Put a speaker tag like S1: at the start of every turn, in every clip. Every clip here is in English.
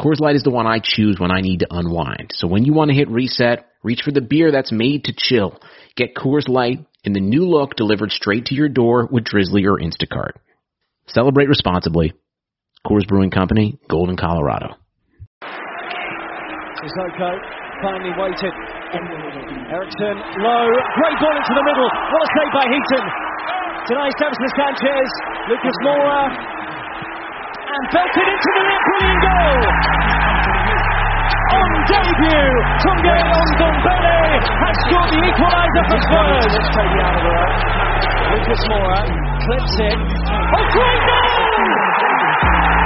S1: Coors Light is the one I choose when I need to unwind. So when you want to hit reset, reach for the beer that's made to chill. Get Coors Light in the new look delivered straight to your door with Drizzly or Instacart. Celebrate responsibly. Coors Brewing Company, Golden, Colorado.
S2: Sissoko finally waited. Eriksen low, great ball into the middle. What a save by Heaton. Tonight, Davinson Sanchez, Lucas Moura, and belted into the net. Brilliant goal. On debut, Tanguy Ndombele has scored the equaliser for Spurs. Let's take it out of the way. Lucas Moura clips it. Oh, great goal!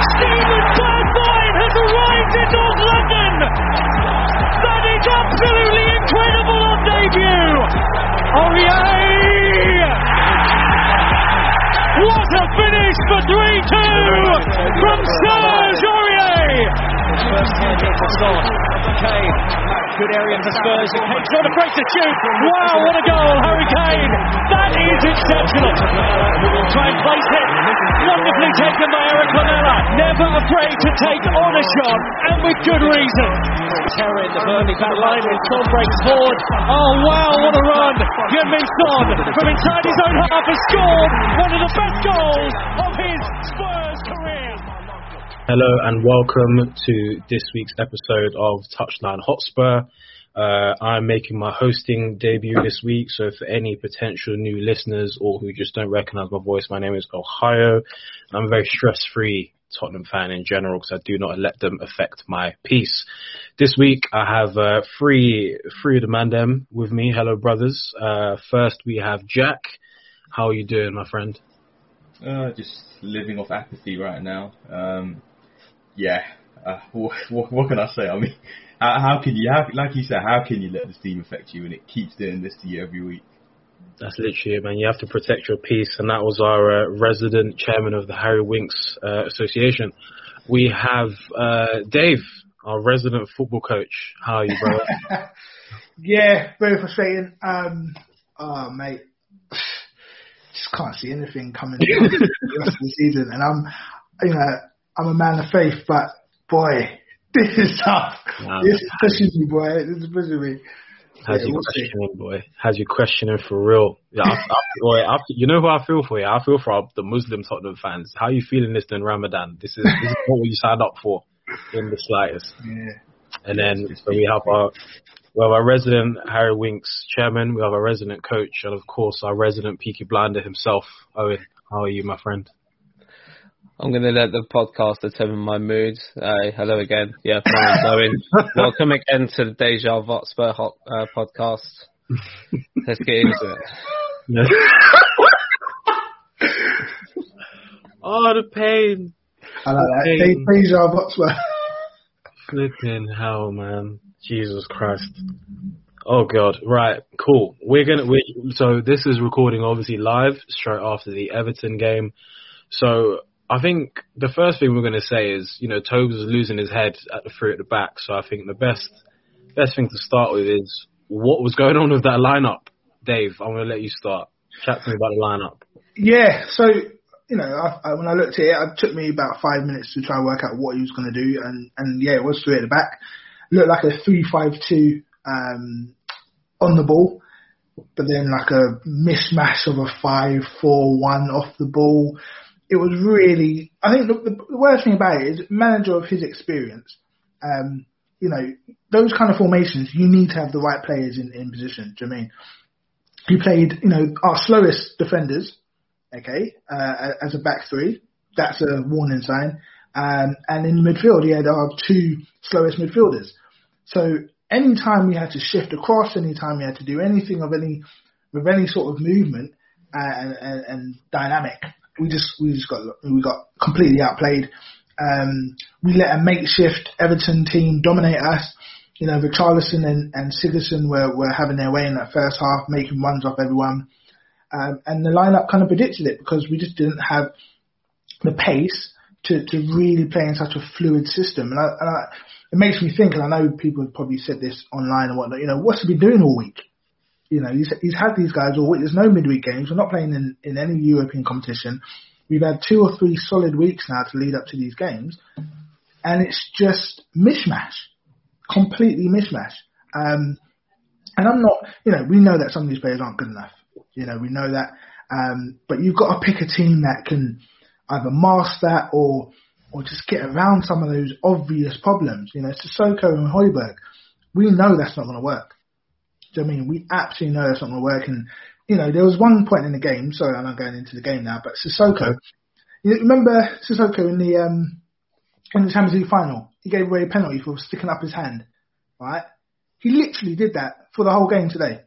S2: Steven Bergwijn has arrived in North London. That is absolutely incredible on debut. Aurier! What a finish for 3-2 from Serge Aurier! Good area for Spurs. And Kane's afraid to shoot. Wow, what a goal, Harry Kane. That is exceptional. Try and place it. Wonderfully taken by Erik Lamela. Never afraid to take on a shot, and with good reason. Terror in the Burnley back line when Son breaks forward. Oh wow, what a run! Heung-min Son from inside his own half has scored one of the best goals of his Spurs career.
S3: Hello and welcome to this week's episode of Touchline Hotspur. Uh, I'm making my hosting debut this week, so for any potential new listeners or who just don't recognize my voice, my name is Ohio. I'm a very stress-free Tottenham fan in general because I do not let them affect my peace. This week I have uh, three three of the mandem with me. Hello, brothers. Uh, first we have Jack. How are you doing, my friend?
S4: Uh, just living off apathy right now. Um, yeah. Uh, what, what, what, can I say? I mean, how, how can you, how, like you said, how can you let this team affect you and it keeps doing this to you every week?
S3: That's literally it, man. You have to protect your peace, and that was our uh, resident chairman of the Harry Winks uh, Association. We have uh, Dave, our resident football coach. How are you, brother?
S5: yeah, very frustrating. Um, oh, mate, just can't see anything coming the rest of the season, and I'm, you know, I'm a man of faith, but boy, this is tough. Wow. This pushes me, boy. This is pushing me.
S3: Has you questioning, boy? Has you questioning for real? Yeah, I, I, boy, I, you know who I feel for? Yeah, I feel for the Muslim Tottenham fans. How are you feeling this in Ramadan? This is this is what you signed up for, in the slightest.
S5: Yeah.
S3: And then so we have our we have our resident Harry Winks chairman. We have our resident coach, and of course our resident Peaky Blinder himself, Owen. How are you, my friend?
S6: I'm going to let the podcast determine my mood. Uh, hello again. Yeah, my Owen. Welcome again to the Deja Votspur hot, uh, podcast. Let's get into it.
S3: oh, the pain.
S5: I like that. Deja Votspur.
S3: Flipping hell, man. Jesus Christ. Oh god, right, cool. We're gonna we so this is recording obviously live straight after the Everton game. So I think the first thing we're to say is, you know, Tobes is losing his head at the three at the back. So I think the best best thing to start with is what was going on with that lineup. Dave, I'm to let you start. Chat to me about the lineup.
S5: Yeah, so you know, I, I, when I looked at it, it took me about five minutes to try and work out what he was going to do, and and yeah, it was three at the back. Looked like a three-five-two um, on the ball, but then like a mishmash of a five-four-one off the ball it was really, I think the, the, worst thing about it is manager of his experience. Um, you know, those kind of formations, you need to have the right players in, in position. Do you know? He played, you know, our slowest defenders, okay, uh, as a back three. That's a warning sign. Um, and in midfield, yeah, had our two slowest midfielders. So anytime we had to shift across, anytime we had to do anything of any, with any sort of movement uh, and, and, and dynamic, we just we just got we got completely outplayed. Um, we let a makeshift Everton team dominate us. You know, Richarlison and, and Sigurdsson were, were having their way in that first half, making runs off everyone. Um, and the lineup kind of predicted it because we just didn't have the pace to, to really play in such a fluid system. And, I, and I, it makes me think, and I know people have probably said this online and whatnot, you know, what's he been doing all week? You know, he's, he's had these guys all week. There's no midweek games. We're not playing in, in any European competition. We've had two or three solid weeks now to lead up to these games. And it's just mishmash. Completely mishmash. Um, and I'm not, you know, we know that some of these players aren't good enough. You know, we know that. Um, but you've got to pick a team that can either mask that or or just get around some of those obvious problems. You know, Sissoko and Højbjerg, we know that's not going to work. Do you know I mean? We absolutely know that's not going to work. And, you know, there was one point in the game, sorry, I'm not going into the game now, but Sissoko, you remember Sissoko in the, um, in the Champions League final? He gave away a penalty for sticking up his hand, right? He literally did that for the whole game today.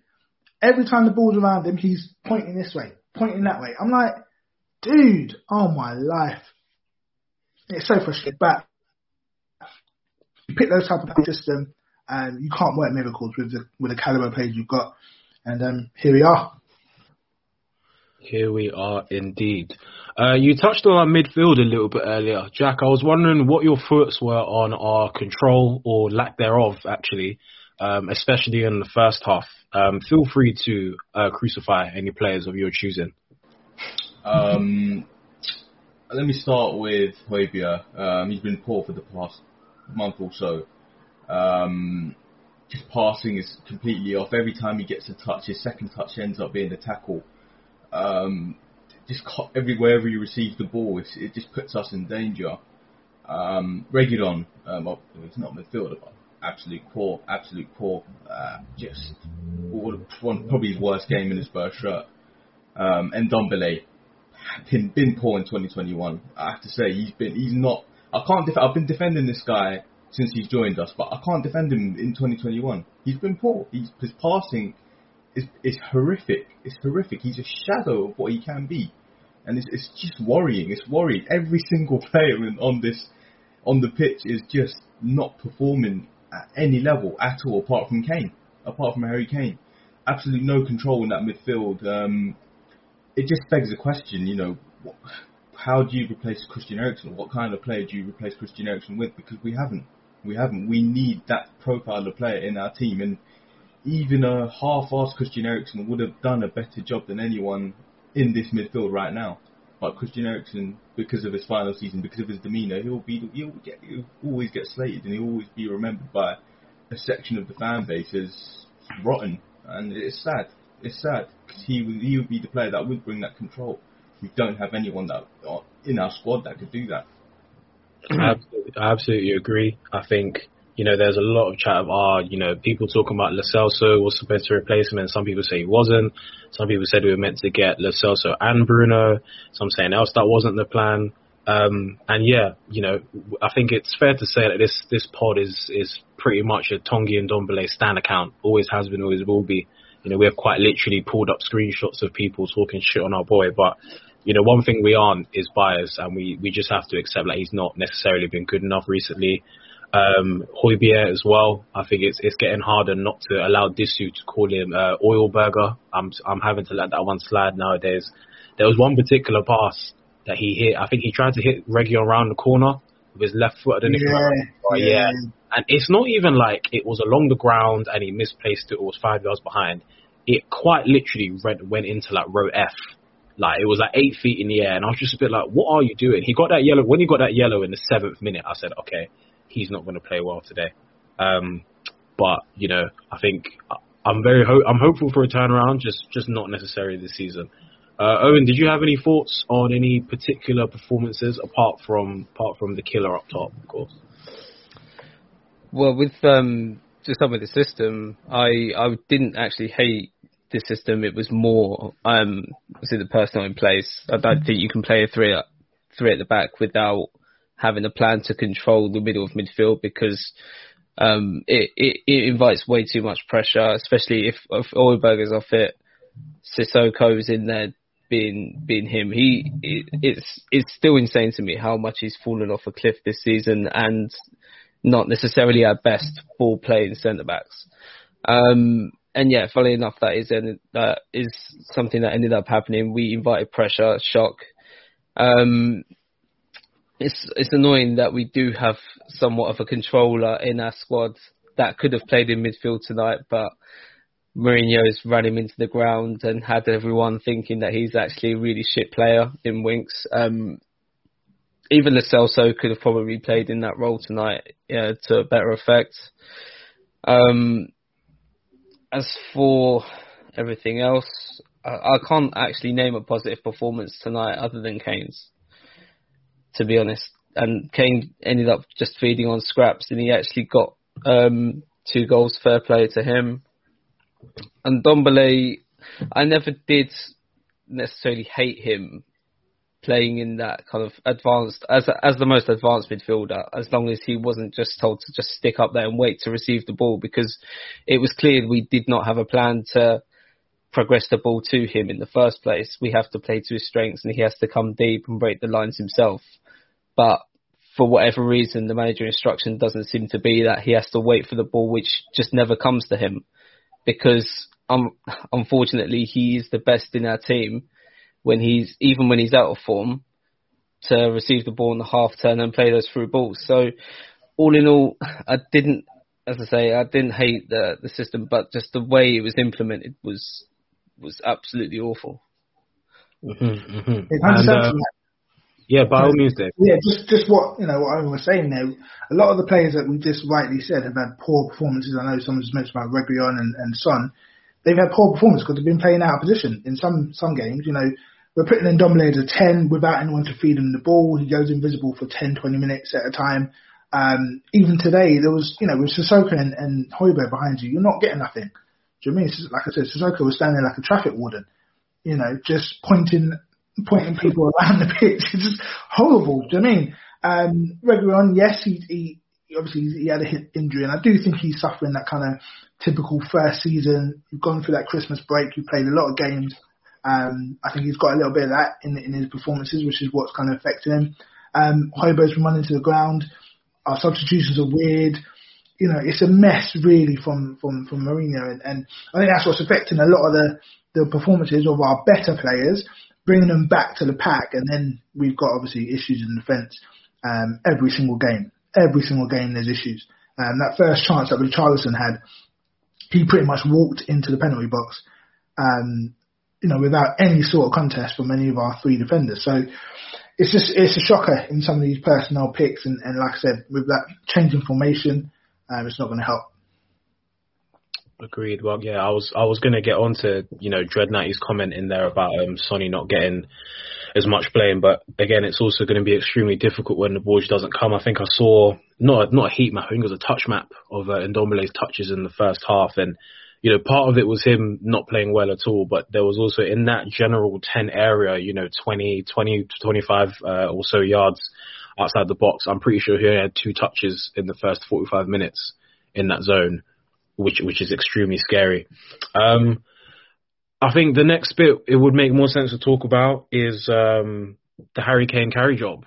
S5: Every time the ball's around him, he's pointing this way, pointing that way. I'm like, dude, oh my life. It's so frustrating, but you pick those type of system, and you can't work miracles with the with the caliber players you've got. And um, here we are.
S3: Here we are indeed. Uh, you touched on our midfield a little bit earlier, Jack. I was wondering what your thoughts were on our control or lack thereof, actually, um, especially in the first half. Um, feel free to uh, crucify any players of your choosing.
S4: Um, let me start with Højbjerg. Um, he's been poor for the past month or so. Um, his passing is completely off. Every time he gets a touch, his second touch ends up being a tackle. Um, just everywhere he receives the ball, it just puts us in danger. Um, Reguilon, um, well, he's not midfielder, but absolute core, absolute core. Uh, just one, probably his worst game in his first shirt. Um, and Ndombele, been been poor in 2021. I have to say he's been he's not. I can't. Def- I've been defending this guy since he's joined us, but I can't defend him in 2021. He's been poor. He's, his passing is is horrific. It's horrific. He's a shadow of what he can be, and it's it's just worrying. It's worrying. Every single player on this on the pitch is just not performing at any level at all, apart from Kane, apart from Harry Kane. Absolutely no control in that midfield. Um, it just begs the question, you know, how do you replace Christian Eriksen? What kind of player do you replace Christian Eriksen with? Because we haven't. We haven't. We need that profile of player in our team. And even a half-assed Christian Eriksen would have done a better job than anyone in this midfield right now. But Christian Eriksen, because of his final season, because of his demeanour, he'll be he'll get he'll always get slated and he'll always be remembered by a section of the fan base as rotten. And it's sad it's sad because he would he would be the player that would bring that control. We don't have anyone that uh, in our squad that could do that.
S3: I absolutely agree. I think you know there's a lot of chat of ah you know people talking about Lo Celso was supposed to replace him, and some people say he wasn't. Some people said we were meant to get Lo Celso and Bruno. Some saying else that wasn't the plan. Um, and yeah, you know, I think it's fair to say that this this pod is is pretty much a Tanguy and Ndombele stand account. Always has been, always will be. You know, we have quite literally pulled up screenshots of people talking shit on our boy, but you know, one thing we aren't is biased, and we we just have to accept that he's not necessarily been good enough recently. Um, Højbjerg as well. I think it's it's getting harder not to allow Disu to call him uh, oil burger. I'm I'm having to let that one slide nowadays. There was one particular pass that he hit. I think he tried to hit Reggie around the corner with his left foot. I don't
S5: yeah,
S3: know yeah. yeah. And it's not even like it was along the ground and he misplaced it or was five yards behind. It quite literally went, went into like row F. Like it was like eight feet in the air, and I was just a bit like, "What are you doing?" He got that yellow. When he got that yellow in the seventh minute, I said, "Okay, he's not going to play well today." Um, but you know, I think I'm very ho- I'm hopeful for a turnaround, just just not necessarily this season. Uh, Owen, did you have any thoughts on any particular performances apart from apart from the killer up top, of course?
S6: Well, with um, just some of the system, I I didn't actually hate the system. It was more um, was it the personnel in place. I don't think you can play a three at, three at the back without having a plan to control the middle of midfield because um, it, it, it invites way too much pressure, especially if if is off it. Sissoko's in there being being him. He it, it's it's still insane to me how much he's fallen off a cliff this season, and not necessarily our best ball playing centre backs. Um, and yeah, funnily enough, that is that is something that ended up happening. We invited pressure, shock. Um, it's it's annoying that we do have somewhat of a controller in our squad that could have played in midfield tonight, but Mourinho's run him into the ground and had everyone thinking that he's actually a really shit player in Winks. Um, even Lo Celso could have probably played in that role tonight yeah, to a better effect. Um, as for everything else, I, I, can't actually name a positive performance tonight other than Kane's, to be honest. And Kane ended up just feeding on scraps, and he actually got um, two goals. Fair play to him. And Ndombele, I never did necessarily hate him playing in that kind of advanced as as the most advanced midfielder as long as he wasn't just told to just stick up there and wait to receive the ball because it was clear we did not have a plan to progress the ball to him in the first place. We have to play to his strengths and he has to come deep and break the lines himself. But for whatever reason, the manager instruction doesn't seem to be that he has to wait for the ball, which just never comes to him because um, unfortunately he is the best in our team when he's even when he's out of form to receive the ball in the half turn and play those through balls. So all in all, I didn't, as I say, I didn't hate the the system, but just the way it was implemented was was absolutely awful.
S3: Mm-hmm, mm-hmm. And, uh, yeah, by all means, Dave.
S5: Yeah, just just what you know what I was saying there. A lot of the players that we just rightly said have had poor performances. I know someone just mentioned about Reguilon and, and Son. They've had poor performance because they've been playing out of position in some some games. You know, we're putting in Ndombele as a 10 without anyone to feed him the ball. He goes invisible for 10, 20 minutes at a time. Um, even today, there was, you know, with Sissoko and, and Højbjerg behind you, you're not getting nothing. Do you know I mean? Like I said, Sissoko was standing like a traffic warden, you know, just pointing, pointing people around the pitch. It's just horrible. Do you know I mean? Um, Reguilon, yes, he, he, obviously he had a hip injury, and I do think he's suffering that kind of typical first season. You've gone through that Christmas break, you played a lot of games. Um, I think he's got a little bit of that in, in his performances, which is what's kind of affecting him. Um, been running to the ground. Our substitutions are weird. You know, it's a mess really from from from Mourinho, and, and I think that's what's affecting a lot of the the performances of our better players, bringing them back to the pack, and then we've got obviously issues in defence um, every single game. Every single game there's issues. Um, that first chance that Richarlison had, he pretty much walked into the penalty box. Um, you know, without any sort of contest from any of our three defenders. So it's just it's a shocker in some of these personnel picks, and, and like I said, with that change in formation, um, it's not going to help.
S3: Agreed. Well, yeah, I was I was going to get on to you know Dreadnoughty's comment in there about um, Sonny not getting as much blame, but again, it's also going to be extremely difficult when the ball doesn't come. I think I saw not not a heat map, I think it was a touch map of uh, Ndombele's touches in the first half, and you know, part of it was him not playing well at all, but there was also in that general 10 area, you know, 20, 20 to 25 uh, or so yards outside the box. I'm pretty sure he had two touches in the first 45 minutes in that zone, which which is extremely scary. Um, I think the next bit it would make more sense to talk about is um, the Harry Kane carry job,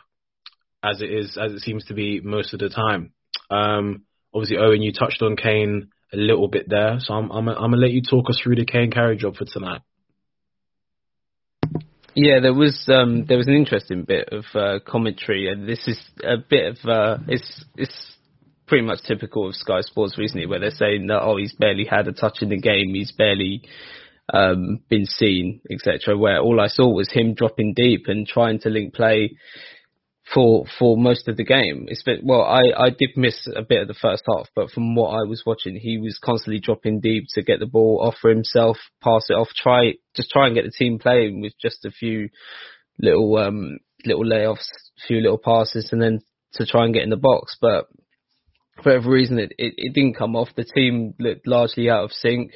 S3: as it is as it seems to be most of the time. Um, obviously, Owen, you touched on Kane a little bit there. So I'm I'm I'm gonna let you talk us through the Kane carry job for tonight.
S6: Yeah, there was um, there was an interesting bit of uh, commentary, and this is a bit of uh, it's it's pretty much typical of Sky Sports recently, where they're saying that oh he's barely had a touch in the game, he's barely um, been seen, etc. Where all I saw was him dropping deep and trying to link play for for most of the game. It's been, well, I, I did miss a bit of the first half, but from what I was watching, he was constantly dropping deep to get the ball off for himself, pass it off, try just try and get the team playing with just a few little um little layoffs, few little passes, and then to try and get in the box. But for whatever reason, it, it, it didn't come off. The team looked largely out of sync.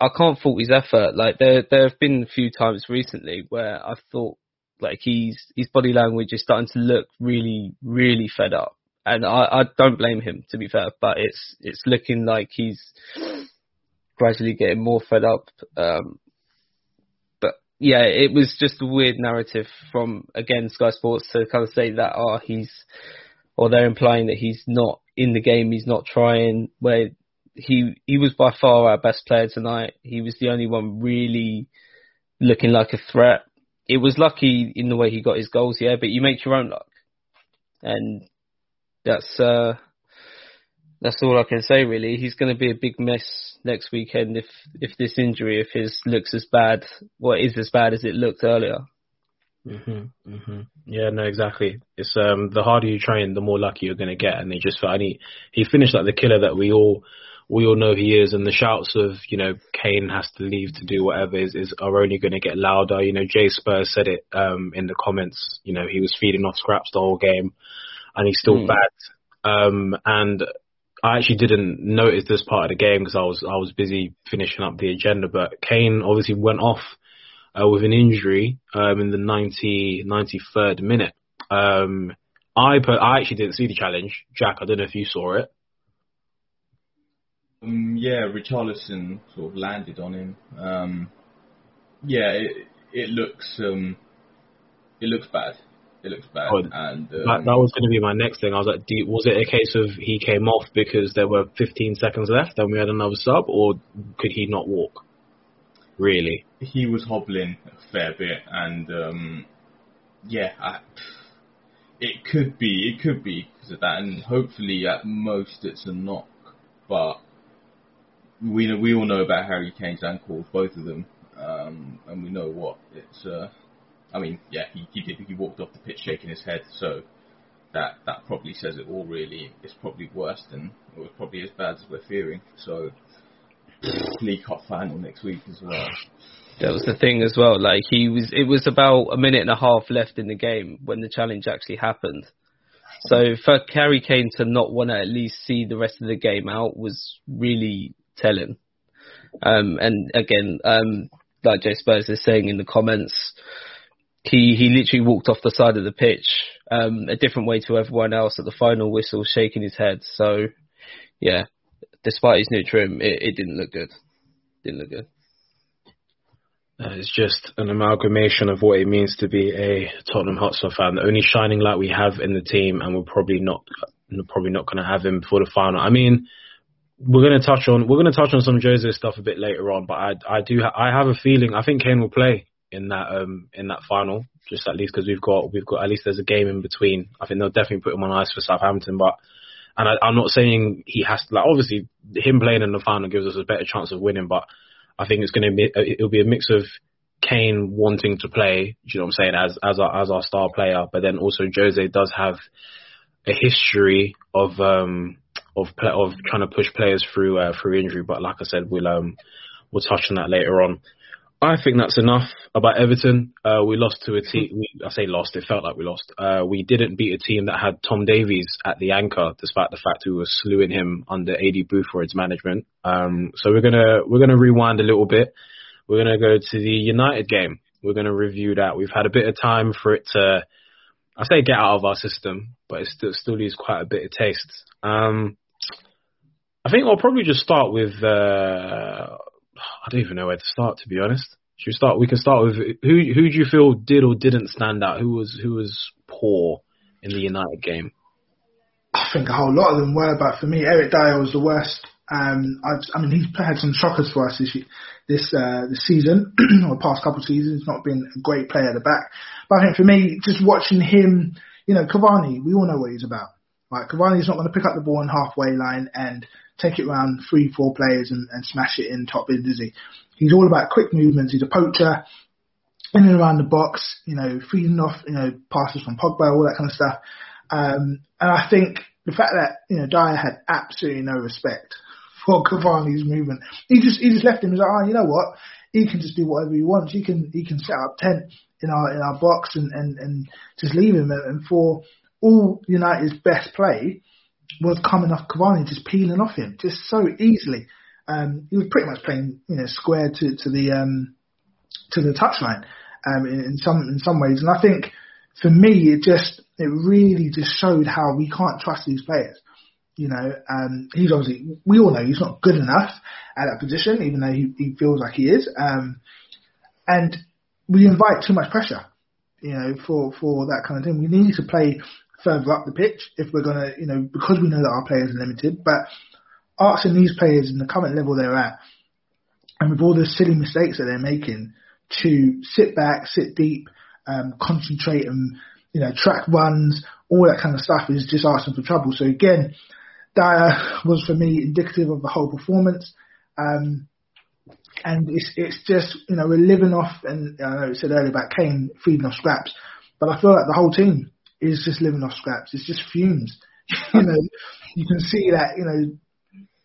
S6: I can't fault his effort. Like there, there have been a few times recently where I've thought like he's his body language is starting to look really, really fed up, and I, I don't blame him to be fair. But it's it's looking like he's gradually getting more fed up. Um, but yeah, it was just a weird narrative from again Sky Sports to kind of say that oh he's or they're implying that he's not in the game, he's not trying. Where he he was by far our best player tonight. He was the only one really looking like a threat. It was lucky in the way he got his goals, yeah, but you make your own luck, and that's uh that's all I can say really. He's going to be a big mess next weekend if if this injury of his looks as bad, what is as bad as it looked earlier.
S3: Mhm, mhm. Yeah, no, exactly. It's um the harder you train, the more lucky you're gonna get, and he just and he he finished like the killer that we all we all know he is, and the shouts of you know Kane has to leave to do whatever is, is are only going to get louder. You know, Jay Spurs said it um in the comments. You know, he was feeding off scraps the whole game, and he's still
S6: Mm.
S3: bad. Um, and I actually didn't notice this part of the game because I was I was busy finishing up the agenda. But Kane obviously went off uh, with an injury um, in the 90, 93rd minute. Um, I per- I actually didn't see the challenge, Jack. I don't know if you saw it.
S4: Um, yeah, Richarlison sort of landed on him. Um, yeah, it it looks um, it looks bad. It looks bad,
S3: Oh,
S4: and
S3: That,
S4: um,
S3: that was going to be my next thing. I was like, do, was it a case of he came off because there were 15 seconds left and we had another sub, or could he not walk? Really?
S4: he was hobbling a fair bit, and um, yeah, I, it could be, it could be because of that, and hopefully at most it's a knock, but we we all know about Harry Kane's ankles, both of them, um, and we know what it's. Uh, I mean, yeah, he he did he walked off the pitch shaking his head, so that that probably says it all. Really, it's probably worse than it was probably as bad as we're fearing. So. League Cup final next week as well.
S6: That was the thing as well. Like he was, it was about a minute and a half left in the game when the challenge actually happened. So for Harry Kane to not want to at least see the rest of the game out was really telling. Um, and again, um, like Jay Spurs is saying in the comments, he he literally walked off the side of the pitch, um, a different way to everyone else at the final whistle, shaking his head. So, yeah, despite his new trim, it, it didn't look good. Didn't look good.
S3: Uh, it's just an amalgamation of what it means to be a Tottenham Hotspur fan. The only shining light we have in the team, and we're probably not probably not going to have him before the final. I mean, we're going to touch on we're going to touch on some Jose stuff a bit later on, but I I do ha- I have a feeling I think Kane will play in that um in that final, just at least because we've got we've got at least there's a game in between. I think they'll definitely put him on ice for Southampton, but. And I, I'm not saying he has to, like, obviously, him playing in the final gives us a better chance of winning, but I think it's going to be, it'll be a mix of Kane wanting to play, you know what I'm saying, as, as our, as our star player, but then also Jose does have a history of, um, of, of trying to push players through, uh, through injury, but like I said, we'll, um, we'll touch on that later on. I think that's enough about Everton. Uh, we lost to a team. I say lost. It felt like we lost. Uh, we didn't beat a team that had Tom Davies at the anchor, despite the fact we were slewing him under Aidy Boothroyd's management. Um, so we're gonna we're gonna rewind a little bit. We're gonna go to the United game. We're gonna review that. We've had a bit of time for it to, I say, get out of our system, but it still still leaves quite a bit of taste. Um, I think I'll probably just start with. Uh, I don't even know where to start, to be honest. Should we start? We can start with who who do you feel did or didn't stand out? Who was who was poor in the United game?
S5: I think a whole lot of them were, but for me, Eric Dier was the worst. Um, I, mean, he's had some shockers for us this this uh, this season or past couple of seasons. Not been a great player at the back, but I think for me, just watching him, you know, Cavani, we all know what he's about. Right, Cavani's not going to pick up the ball on halfway line and take it around three, four players and, and smash it in top in, does he? He's all about quick movements. He's a poacher in and around the box, you know, feeding off, you know, passes from Pogba, all that kind of stuff. Um, and I think the fact that, you know, Dier had absolutely no respect for Cavani's movement. He just, he just left him. He's like, oh, you know what? He can just do whatever he wants. He can, he can set up tent in our, in our box and, and, and just leave him. And for all United's best play was coming off Cavani, just peeling off him, just so easily. Um, he was pretty much playing, you know, square to, to the, um, to the touchline, um, in, in some, in some ways. And I think for me, it just, it really just showed how we can't trust these players. You know, um, he's obviously, we all know he's not good enough at that position, even though he, he feels like he is. Um, and we invite too much pressure, you know, for for that kind of thing. We need to play further up the pitch if we're gonna, you know, because we know that our players are limited. But asking these players in the current level they're at, and with all the silly mistakes that they're making, to sit back, sit deep, um, concentrate, and you know, track runs, all that kind of stuff is just asking for trouble. So again, Dier was for me indicative of the whole performance. Um, and it's it's just you know we're living off, and I know it said earlier about Kane feeding off scraps, but I feel like the whole team is just living off scraps. It's just fumes. you know, you can see that you know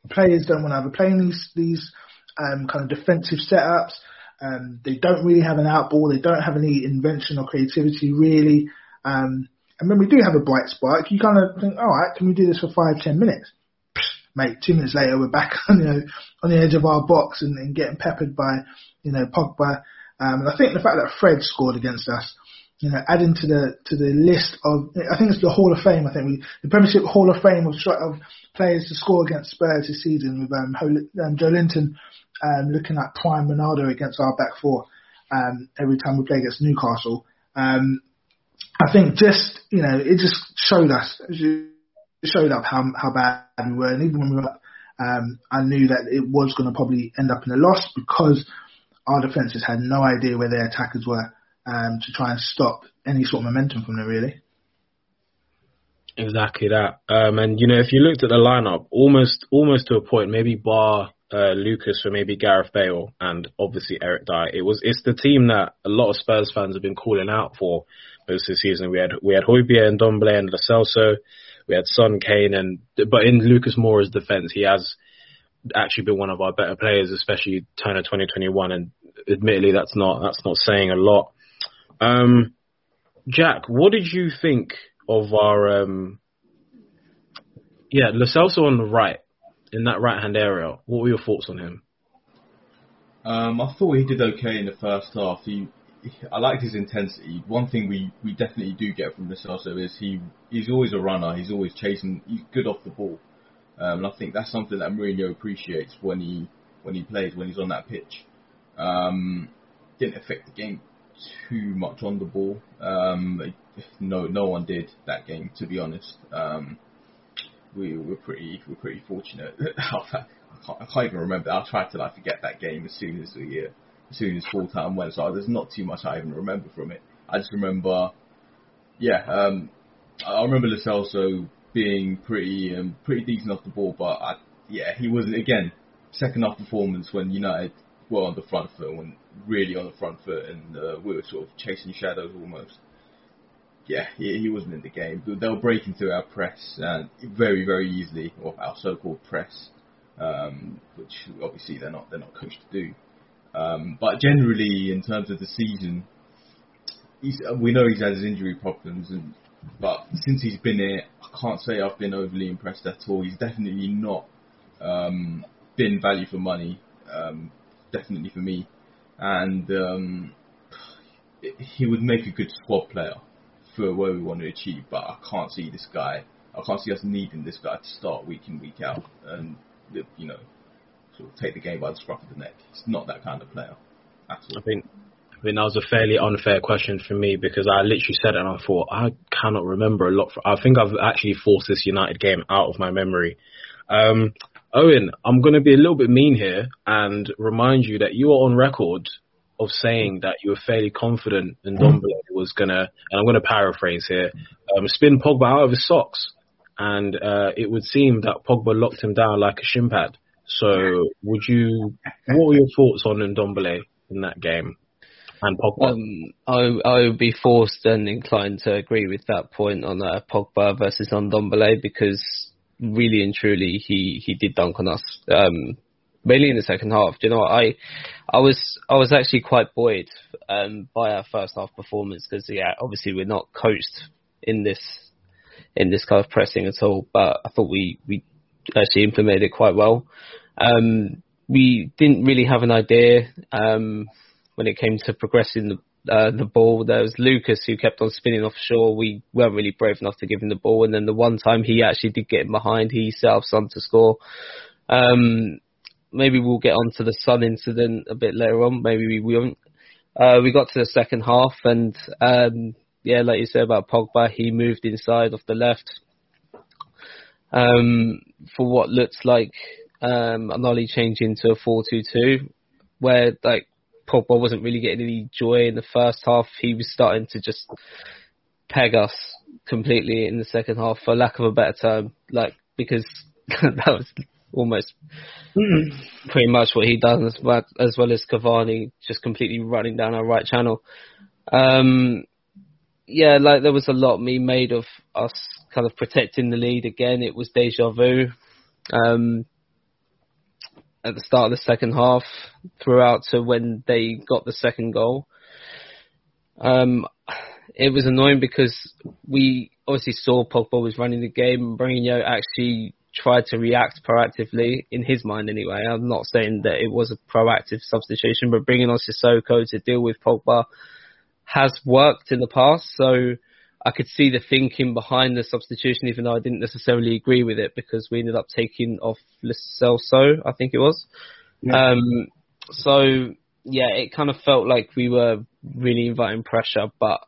S5: players don't want to have a playing these these um, kind of defensive setups. Um, they don't really have an outball. They don't have any invention or creativity really. Um, and when we do have a bright spark, you kind of think, all right, can we do this for five, ten minutes? mate, two minutes later we're back on you know on the edge of our box and, and getting peppered by you know Pogba. Um, and I think the fact that Fred scored against us, you know, adding to the to the list of I think it's the Hall of Fame. I think we the Premiership Hall of Fame of of players to score against Spurs this season with um, um Joelinton um, looking at prime Ronaldo against our back four um, every time we play against Newcastle. Um, I think just you know it just showed us showed up how how bad we were, and even when we were up, um, I knew that it was going to probably end up in a loss because our defences had no idea where their attackers were um, to try and stop any sort of momentum from them, really.
S3: Exactly that. Um, and you know, if you looked at the lineup, almost almost to a point, maybe bar uh, Lucas for maybe Gareth Bale and obviously Eric Dier, it was it's the team that a lot of Spurs fans have been calling out for most of the season. We had we had Højbjerg and Ndombele and Lo. We had Son, Kane, and but in Lucas Moura's defence, he has actually been one of our better players, especially Turner 2021. And admittedly, that's not that's not saying a lot. Um, Jack, what did you think of our um, yeah, Celso on the right in that right hand area? What were your thoughts on him?
S4: Um, I thought he did okay in the first half. He I liked his intensity. One thing we, we definitely do get from Celso is he he's always a runner. He's always chasing. He's good off the ball, um, and I think that's something that Mourinho appreciates when he when he plays when he's on that pitch. Um, didn't affect the game too much on the ball. Um, no no one did that game to be honest. Um, we were pretty we're pretty fortunate. I can't, even remember. I tried to like forget that game as soon as the Uh, as soon as full time went. So there's not too much I even remember from it. I just remember, yeah, um, I remember Celso being pretty um, pretty decent off the ball, but I, yeah, he wasn't again second half performance when United were on the front foot, when really on the front foot, and uh, we were sort of chasing shadows almost. Yeah, he, he wasn't in the game. They were breaking through our press and very very easily, or our so-called press, um, which obviously they're not they're not coached to do. Um, but generally, in terms of the season, we know he's had his injury problems, and but since he's been here, I can't say I've been overly impressed at all. He's definitely not um, been value for money, um, definitely for me, and um, he would make a good squad player for where we want to achieve. But I can't see this guy. I can't see us needing this guy to start week in week out, and you know sort of take the game by the scruff of the neck. He's not that kind of player.
S3: I think I mean, that was a fairly unfair question for me because I literally said it and I thought, I cannot remember a lot. For, I think I've actually forced this United game out of my memory. Um, Owen, I'm going to be a little bit mean here and remind you that you are on record of saying that you were fairly confident in Ndombele was going to, and I'm going to paraphrase here, um, spin Pogba out of his socks. And uh, it would seem that Pogba locked him down like a shin pad. So, would you? What were your thoughts on Ndombele in that game? And Pogba.
S6: Um, I I would be forced and inclined to agree with that point on uh, Pogba versus Ndombele because really and truly he he did dunk on us. Um, mainly in the second half. Do you know what I I was I was actually quite buoyed um, by our first half performance because yeah, obviously we're not coached in this in this kind of pressing at all, but I thought we we actually implemented it quite well. Um, we didn't really have an idea um, when it came to progressing the uh, the ball. There was Lucas who kept on spinning offshore. We weren't really brave enough to give him the ball, and then the one time he actually did get in behind, he set up Son to score. Um, maybe we'll get onto the Son incident a bit later on. Maybe we won't. uh, we got to the second half, and um, yeah, like you said about Pogba, he moved inside off the left um, for what looks like um, an Ole change into a 4-2-2, where like Pogba wasn't really getting any joy in the first half. He was starting to just peg us completely in the second half, for lack of a better term, like because that was almost pretty much what he does, as well, as well as Cavani just completely running down our right channel. Um, yeah, like there was a lot me made of us kind of protecting the lead again. It was deja vu. Um, at the start of the second half, throughout to when they got the second goal. Um, it was annoying because we obviously saw Pogba was running the game. And Mourinho actually tried to react proactively in his mind anyway. I'm not saying that it was a proactive substitution, but bringing on Sissoko to deal with Pogba has worked in the past. So I could see the thinking behind the substitution, even though I didn't necessarily agree with it because we ended up taking off Celso, I think it was. Yeah. Um, so yeah, it kind of felt like we were really inviting pressure, but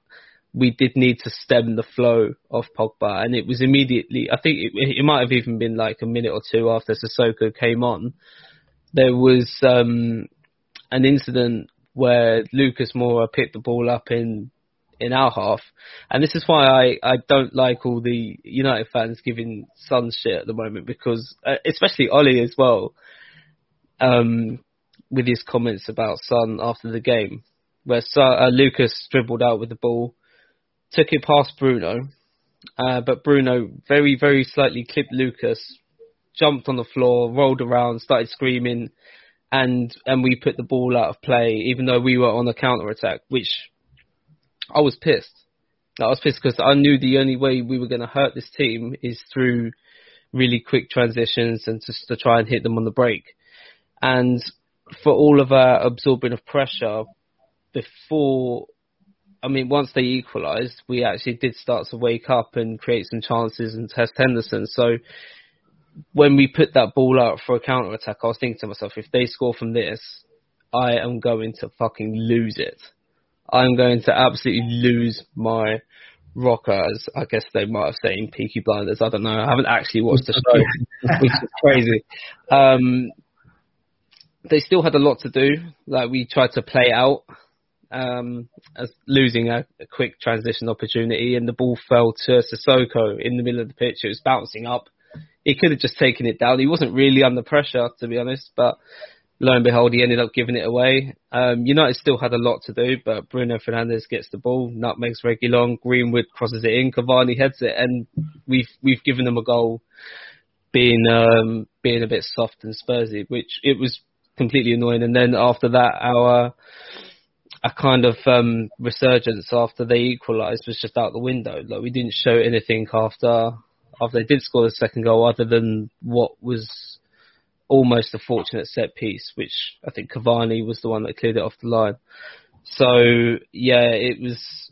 S6: we did need to stem the flow of Pogba, and it was immediately. I think it, it might have even been like a minute or two after Sissoko came on. There was um, an incident where Lucas Moura picked the ball up in in our half, and this is why I I don't like all the United fans giving Son shit at the moment because uh, especially Ole as well, um, with his comments about Son after the game, where uh, Lucas dribbled out with the ball took it past Bruno, uh, but Bruno very, very slightly clipped Lucas, jumped on the floor, rolled around, started screaming, and and we put the ball out of play, even though we were on a counter attack, which I was pissed. I was pissed because I knew the only way we were going to hurt this team is through really quick transitions and just to try and hit them on the break. And for all of our absorbing of pressure before I mean, once they equalised, we actually did start to wake up and create some chances and test Henderson. So when we put that ball out for a counter attack, I was thinking to myself, if they score from this, I am going to fucking lose it. I'm going to absolutely lose my rocker, as I guess they might have said in Peaky Blinders. I don't know. I haven't actually watched the show, which is crazy. Um, they still had a lot to do. Like we tried to play out um, as losing a, a, quick transition opportunity, and the ball fell to Sissoko in the middle of the pitch. It was bouncing up. He could have just taken it down. He wasn't really under pressure, to be honest, but lo and behold, he ended up giving it away. Um, United still had a lot to do, but Bruno Fernandes gets the ball, nutmegs Reguilón, Greenwood crosses it in, Cavani heads it, and we've we've given them a goal, being um, being a bit soft and Spursy, which it was completely annoying. And then after that, our a kind of um, resurgence after they equalised was just out the window. Like we didn't show anything after after they did score the second goal, other than what was almost a fortunate set piece, which I think Cavani was the one that cleared it off the line. So yeah, it was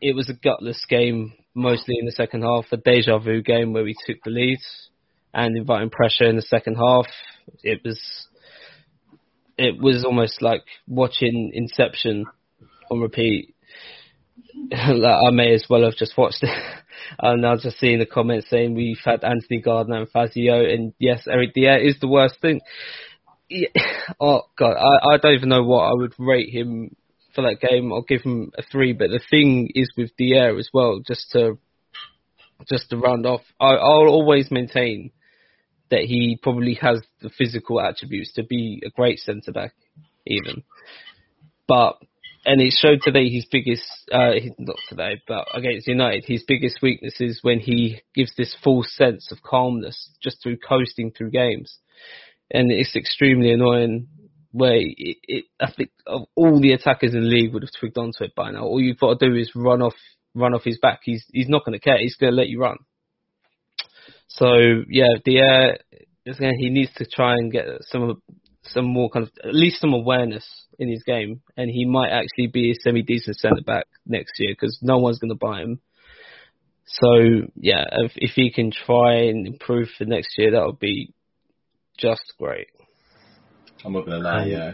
S6: it was a gutless game, mostly in the second half, a deja vu game where we took the lead and inviting pressure in the second half. It was it was almost like watching Inception on repeat. I may as well have just watched it. and I was just seeing the comments saying we've had Anthony Gardner and Fazio, and yes, Eric Dier is the worst thing. Yeah. Oh God, I, I don't even know what I would rate him for that game. I'll give him a three. But the thing is with Dier as well, just to just to round off, I, I'll always maintain that he probably has the physical attributes to be a great centre back, even. But and it showed today his biggest, uh, not today, but against United, his biggest weakness is when he gives this false sense of calmness just through coasting through games, and it's extremely annoying. Where it, it, I think of all the attackers in the league would have twigged onto it by now. All you've got to do is run off, run off his back. He's he's not going to care. He's going to let you run. So yeah, the uh, he needs to try and get some some more kind of at least some awareness in his game, and he might actually be a semi decent centre back next year because no one's going to buy him. So yeah, if, if he can try and improve for next year, that would be just great.
S4: I'm not gonna lie, yeah.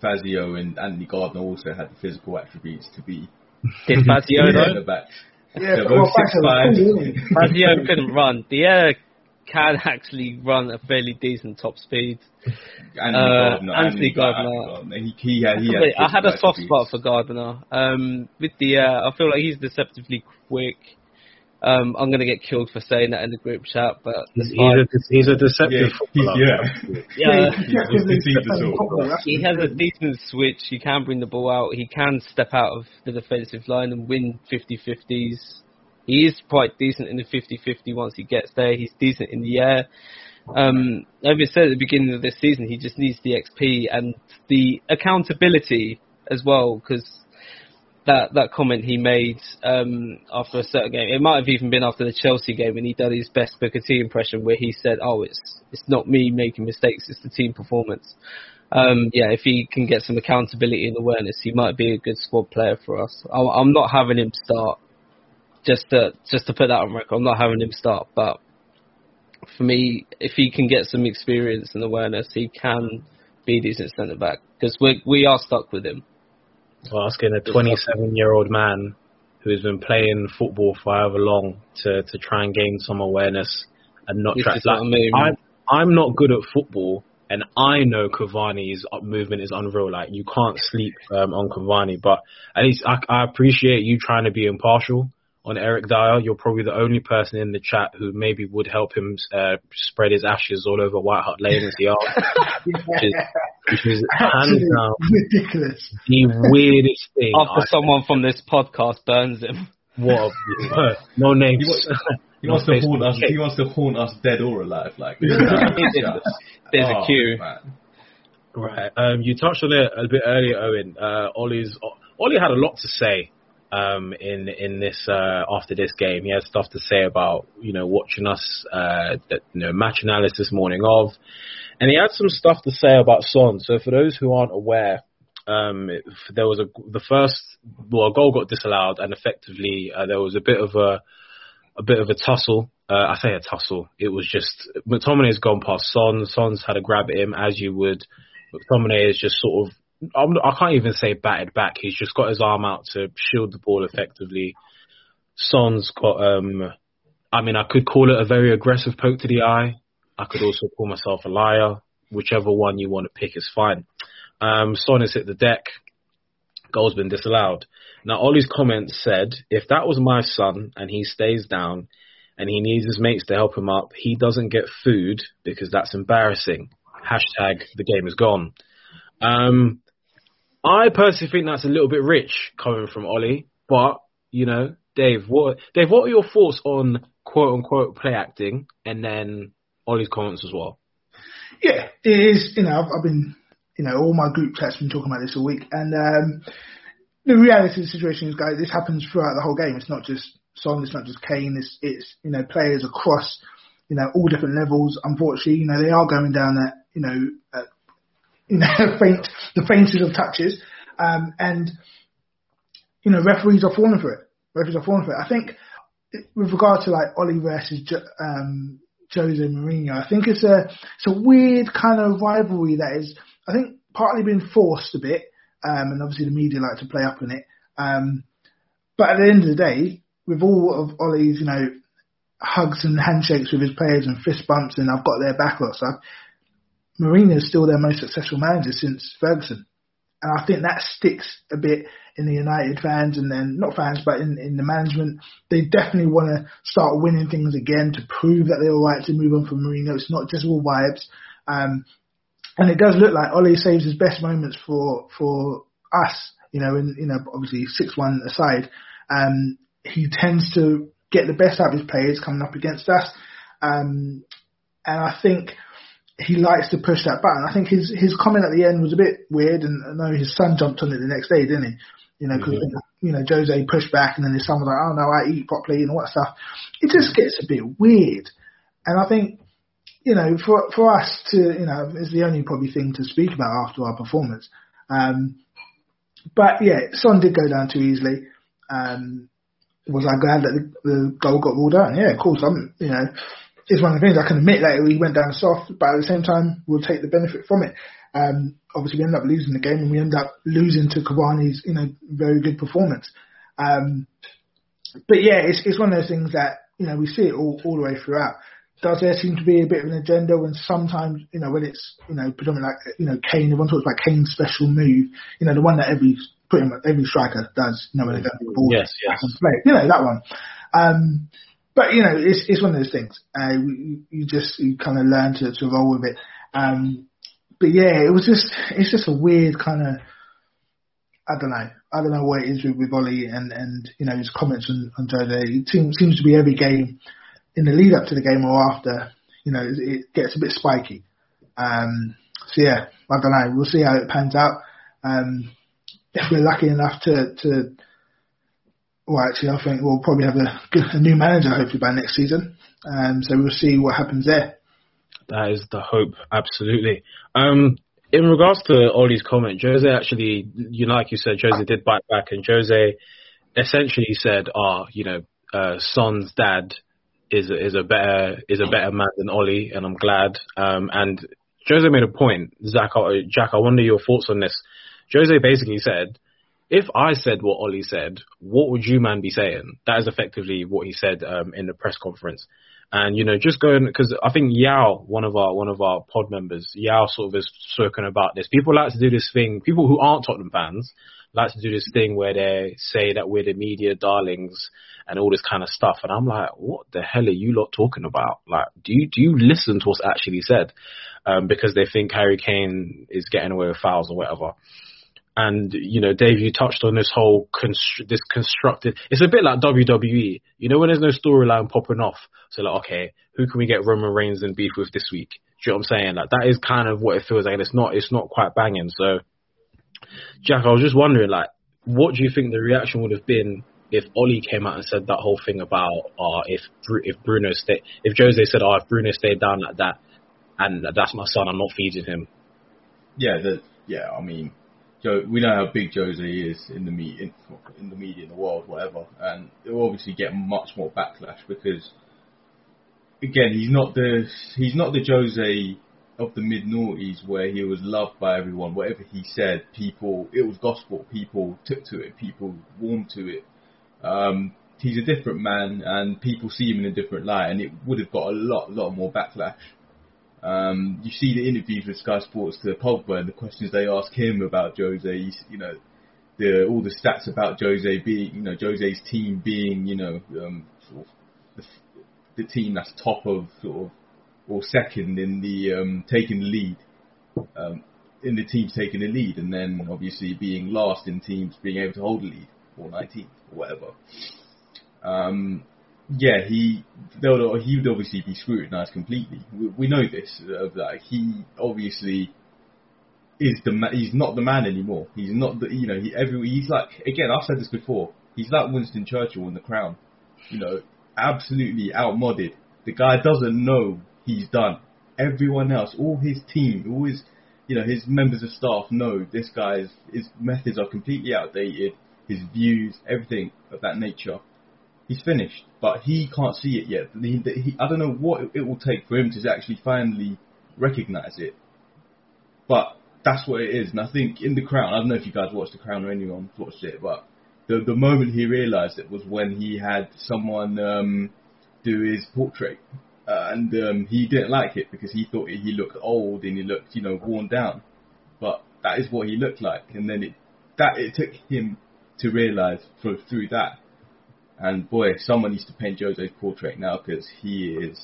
S4: Fazio and Anthony Gardner also had the physical attributes to be
S6: Did Fazio though?
S4: centre backs.
S5: Yeah, well,
S4: six
S5: Fazio
S4: five.
S5: cool, wasn't he?
S6: Fazio couldn't run. Dier can actually run a fairly decent top speed.
S4: Anthony
S6: Uh,
S4: Gardner,
S6: Anthony
S4: Gardner.
S6: Gardner.
S4: He, he had, he had,
S6: I had a soft spot for Gardner. Um, with the, uh, I feel like he's deceptively quick. Um, I'm gonna get killed for saying that in the group chat, but
S3: He's,
S6: it's
S3: he's, a, he's a deceptive
S4: Yeah,
S3: footballer.
S4: yeah.
S6: yeah,
S5: he's definitely
S4: he's a tool.
S5: popular, that's
S6: he has a decent switch. He can bring the ball out. He can step out of the defensive line and win 50-50s. He is quite decent in the 50-50 once he gets there. He's decent in the air. Um, like I said at the beginning of this season, he just needs the XP and the accountability as well, because that that comment he made um, after a certain game, it might have even been after the Chelsea game when he did his best Booker T impression, where he said, "Oh, it's it's not me making mistakes, it's the team performance." Um, yeah, if he can get some accountability and awareness, he might be a good squad player for us. I, I'm not having him start. Just to just to put that on record, I'm not having him start. But for me, if he can get some experience and awareness, he can be decent centre back because we we are stuck with him.
S3: Well, asking a 27 year old man who's been playing football for however long to, to try and gain some awareness and not
S6: This
S3: try.
S6: is I mean.
S3: I'm, I'm not good at football, and I know Cavani's up movement is unreal. Like you can't sleep um, on Cavani, but at least I, I appreciate you trying to be impartial on Eric Dier. You're probably the only person in the chat who maybe would help him uh, spread his ashes all over White Hart Lane as he asked, which is, which is hands
S5: Absolutely
S3: down
S5: ridiculous.
S3: the weirdest thing.
S6: After
S3: I-
S6: someone from this podcast burns him.
S3: what? A, no names.
S4: He wants, he wants to haunt us. He wants to haunt us dead or alive. Like this.
S6: There's
S4: Oh,
S6: a queue.
S4: man.
S3: Right. Um, you touched on it a bit earlier, Owen. Uh, Ole's Ole had a lot to say um, in in this uh, after this game. He had stuff to say about you know watching us uh, that you know match analysis morning of, and he had some stuff to say about Son. So for those who aren't aware. Um, there was a the first well a goal got disallowed and effectively uh, there was a bit of a a bit of a tussle. Uh, I say a tussle. It was just McTominay's gone past Son. Son's had a grab at him as you would. McTominay is just sort of. I'm, I can't even say batted back. He's just got his arm out to shield the ball effectively. Son's got. Um, I mean, I could call it a very aggressive poke to the eye. I could also call myself a liar. Whichever one you want to pick is fine. Um, Son has hit the deck. Goal's been disallowed. Now, Ole's comments said, if that was my son and he stays down and he needs his mates to help him up, he doesn't get food because that's embarrassing. Hashtag the game is gone. Um, I personally think that's a little bit rich coming from Ole, but you know, Dave, what Dave, what are your thoughts on quote unquote play acting and then Ole's comments as well?
S5: Yeah, it is. You know, I've, I've been, you know, all my group chats been talking about this all week, and um, the reality of the situation is, guys, this happens throughout the whole game. It's not just Son, it's not just Kane. It's it's you know players across, you know, all different levels. Unfortunately, you know, they are going down that, you know, you know, faint the faintest of touches, um, and you know, referees are falling for it. Referees are falling for it. I think with regard to like Ole versus um, Jose Mourinho, I think it's a it's a weird kind of rivalry that is, I think, partly been forced a bit, um, and obviously the media like to play up on it. Um, but at the end of the day, with all of Ole's, you know, hugs and handshakes with his players and fist bumps, and I've got their back or stuff, Mourinho is still their most successful manager since Ferguson. And I think that sticks a bit in the United fans and then not fans, but in, in the management. They definitely want to start winning things again to prove that they're all right to move on from Mourinho. It's not just all vibes. Um, and it does look like Ole saves his best moments for, for us, you know, and, you know, obviously 6-1 aside. Um, he tends to get the best out of his players coming up against us. Um, and I think, he likes to push that button. I think his his comment at the end was a bit weird, and I know his son jumped on it the next day, didn't he? You know, because you know Jose pushed back, and then his son was like, "Oh no, I eat properly," and all that stuff. It just gets a bit weird, and I think you know for for us to you know is the only probably thing to speak about after our performance. Um, but yeah, Son did go down too easily. Um, was I glad that the, the goal got ruled out? Yeah, of course. I'm you know it's one of the things I can admit that we went down soft, but at the same time, we'll take the benefit from it. Um, obviously, we end up losing the game, and we end up losing to Cavani's, you know, very good performance. Um, but yeah, it's it's one of those things that you know we see it all all the way throughout. Does there seem to be a bit of an agenda when sometimes you know when it's you know predominantly like you know Kane? Everyone talks about Kane's special move, you know the one that every pretty much every striker does. You know when they get the ball,
S3: Yes, yes.
S5: and play, you know that one. Um, but you know it's it's one of those things. Uh, you, you just you kind of learn to to roll with it. Um, but yeah, it was just it's just a weird kind of I don't know. I don't know what it is with, with Ollie and, and you know his comments on, on Jose. It seems, seems to be every game in the lead up to the game or after. You know, it, it gets a bit spiky. Um, so yeah, I don't know. We'll see how it pans out. Um, if we're lucky enough to, to well, actually, I think we'll probably have a, a new manager hopefully by next season. Um, so we'll see what happens there.
S3: That is the hope, absolutely. Um, in regards to Ole's comment, Jose actually, you know, like you said, Jose did bite back, and Jose essentially said, "Ah, you know, uh, Son's dad is is a better is a better man than Ole, and I'm glad." Um, and Jose made a point, Zach, Jack. I wonder your thoughts on this. Jose basically said, "If I said what Ole said, what would you man be saying?" That is effectively what he said um, in the press conference. And you know, just going because I think Yao, one of our one of our pod members, Yao sort of has spoken about this. People like to do this thing. People who aren't Tottenham fans like to do this thing where they say that we're the media darlings and all this kind of stuff. And I'm like, what the hell are you lot talking about? Like, do you do you listen to what's actually said? Um, because they think Harry Kane is getting away with fouls or whatever. And you know, Dave, you touched on this whole constr- this constructed. It's a bit like WWE. You know, when there's no storyline popping off, so like, okay, who can we get Roman Reigns and beef with this week? Do you know what I'm saying? Like that is kind of what it feels like. And it's not. It's not quite banging. So, Jack, I was just wondering, like, what do you think the reaction would have been if Ole came out and said that whole thing about, uh, if if Bruno stayed if Jose said, oh, if Bruno stayed down like that, and that's my son, I'm not feeding him.
S4: Yeah, the, yeah. I mean, Joe, we know how big Jose is in the me in, in the media in the world, whatever, and will obviously get much more backlash because, again, he's not the he's not the Jose of the mid noughties where he was loved by everyone. Whatever he said, people it was gospel. People took to it. People warmed to it. Um, he's a different man, and people see him in a different light, and it would have got a lot, lot more backlash. Um, you see the interviews with Sky Sports to Pogba and the questions they ask him about Jose. You know, the all the stats about Jose being, you know, Jose's team being, you know, um, sort of the, the team that's top of sort of or second in the um, taking the lead. Um, in the teams taking the lead, and then obviously being last in teams being able to hold the lead, or 19th, or whatever. Yeah, he would, he would obviously be scrutinised completely. We, we know this. Uh, that he obviously is the ma- he's not the man anymore. He's not the you know he every he's like again I've said this before. He's like Winston Churchill in The Crown. You know, absolutely outmoded. The guy doesn't know he's done. Everyone else, all his team, all his you know his members of staff know this guy's his methods are completely outdated. His views, everything of that nature he's finished, but he can't see it yet. He, he, I don't know what it will take for him to actually finally recognise it. But that's what it is, and I think in The Crown, I don't know if you guys watched The Crown or anyone watched it, but the the moment he realised it was when he had someone um, do his portrait, uh, and um, he didn't like it because he thought he looked old and he looked, you know, worn down. But that is what he looked like, and then it that it took him to realise through through that and boy, someone needs to paint Jose's portrait now because he is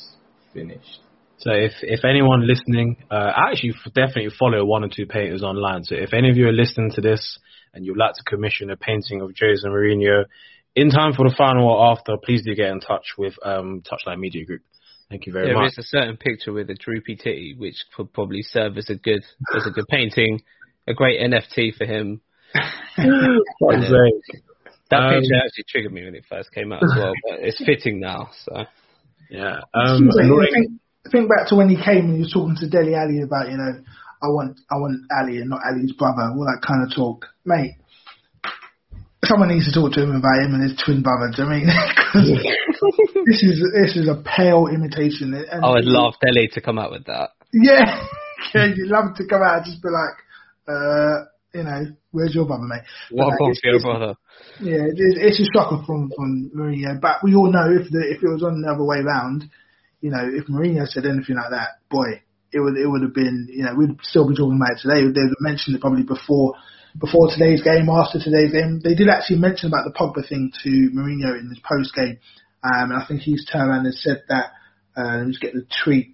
S4: finished.
S3: So if if anyone listening, uh, I actually definitely follow one or two painters online. So if any of you are listening to this and you'd like to commission a painting of Jose Mourinho in time for the final or after, please do get in touch with um, Touchline Media Group. Thank you very
S6: There
S3: much.
S6: is a certain picture with a droopy titty, which could probably serve as a good as a good painting, a great NFT for him.
S3: Fuck's sake.
S6: That
S3: Um,
S6: picture actually triggered me when it first came out as well, but it's fitting now. So
S3: Yeah. Um,
S5: So, think, think back to when he came and he was talking to Dele Alli about, you know, I want I want Alli and not Ali's brother, all that kind of talk. Mate, someone needs to talk to him about him and his twin brother, do you know I mean? 'Cause this is this is a pale imitation. And
S6: I would love Dele to come out with that.
S5: Yeah. yeah, you'd love to come out and just be like, uh, you know, where's your brother, mate?
S6: What
S5: But
S6: a bomb
S5: it's-
S6: for your brother.
S5: Yeah, it's, it's a shocker from from Mourinho. But we all know if the if it was on the other way round, you know, if Mourinho said anything like that, boy, it would it would have been, you know, we'd still be talking about it today. They'd have mentioned it probably before before today's game, after today's game. They did actually mention about the Pogba thing to Mourinho in his post game, um, and I think he's turned around and said that. Uh, let me just get the tweet.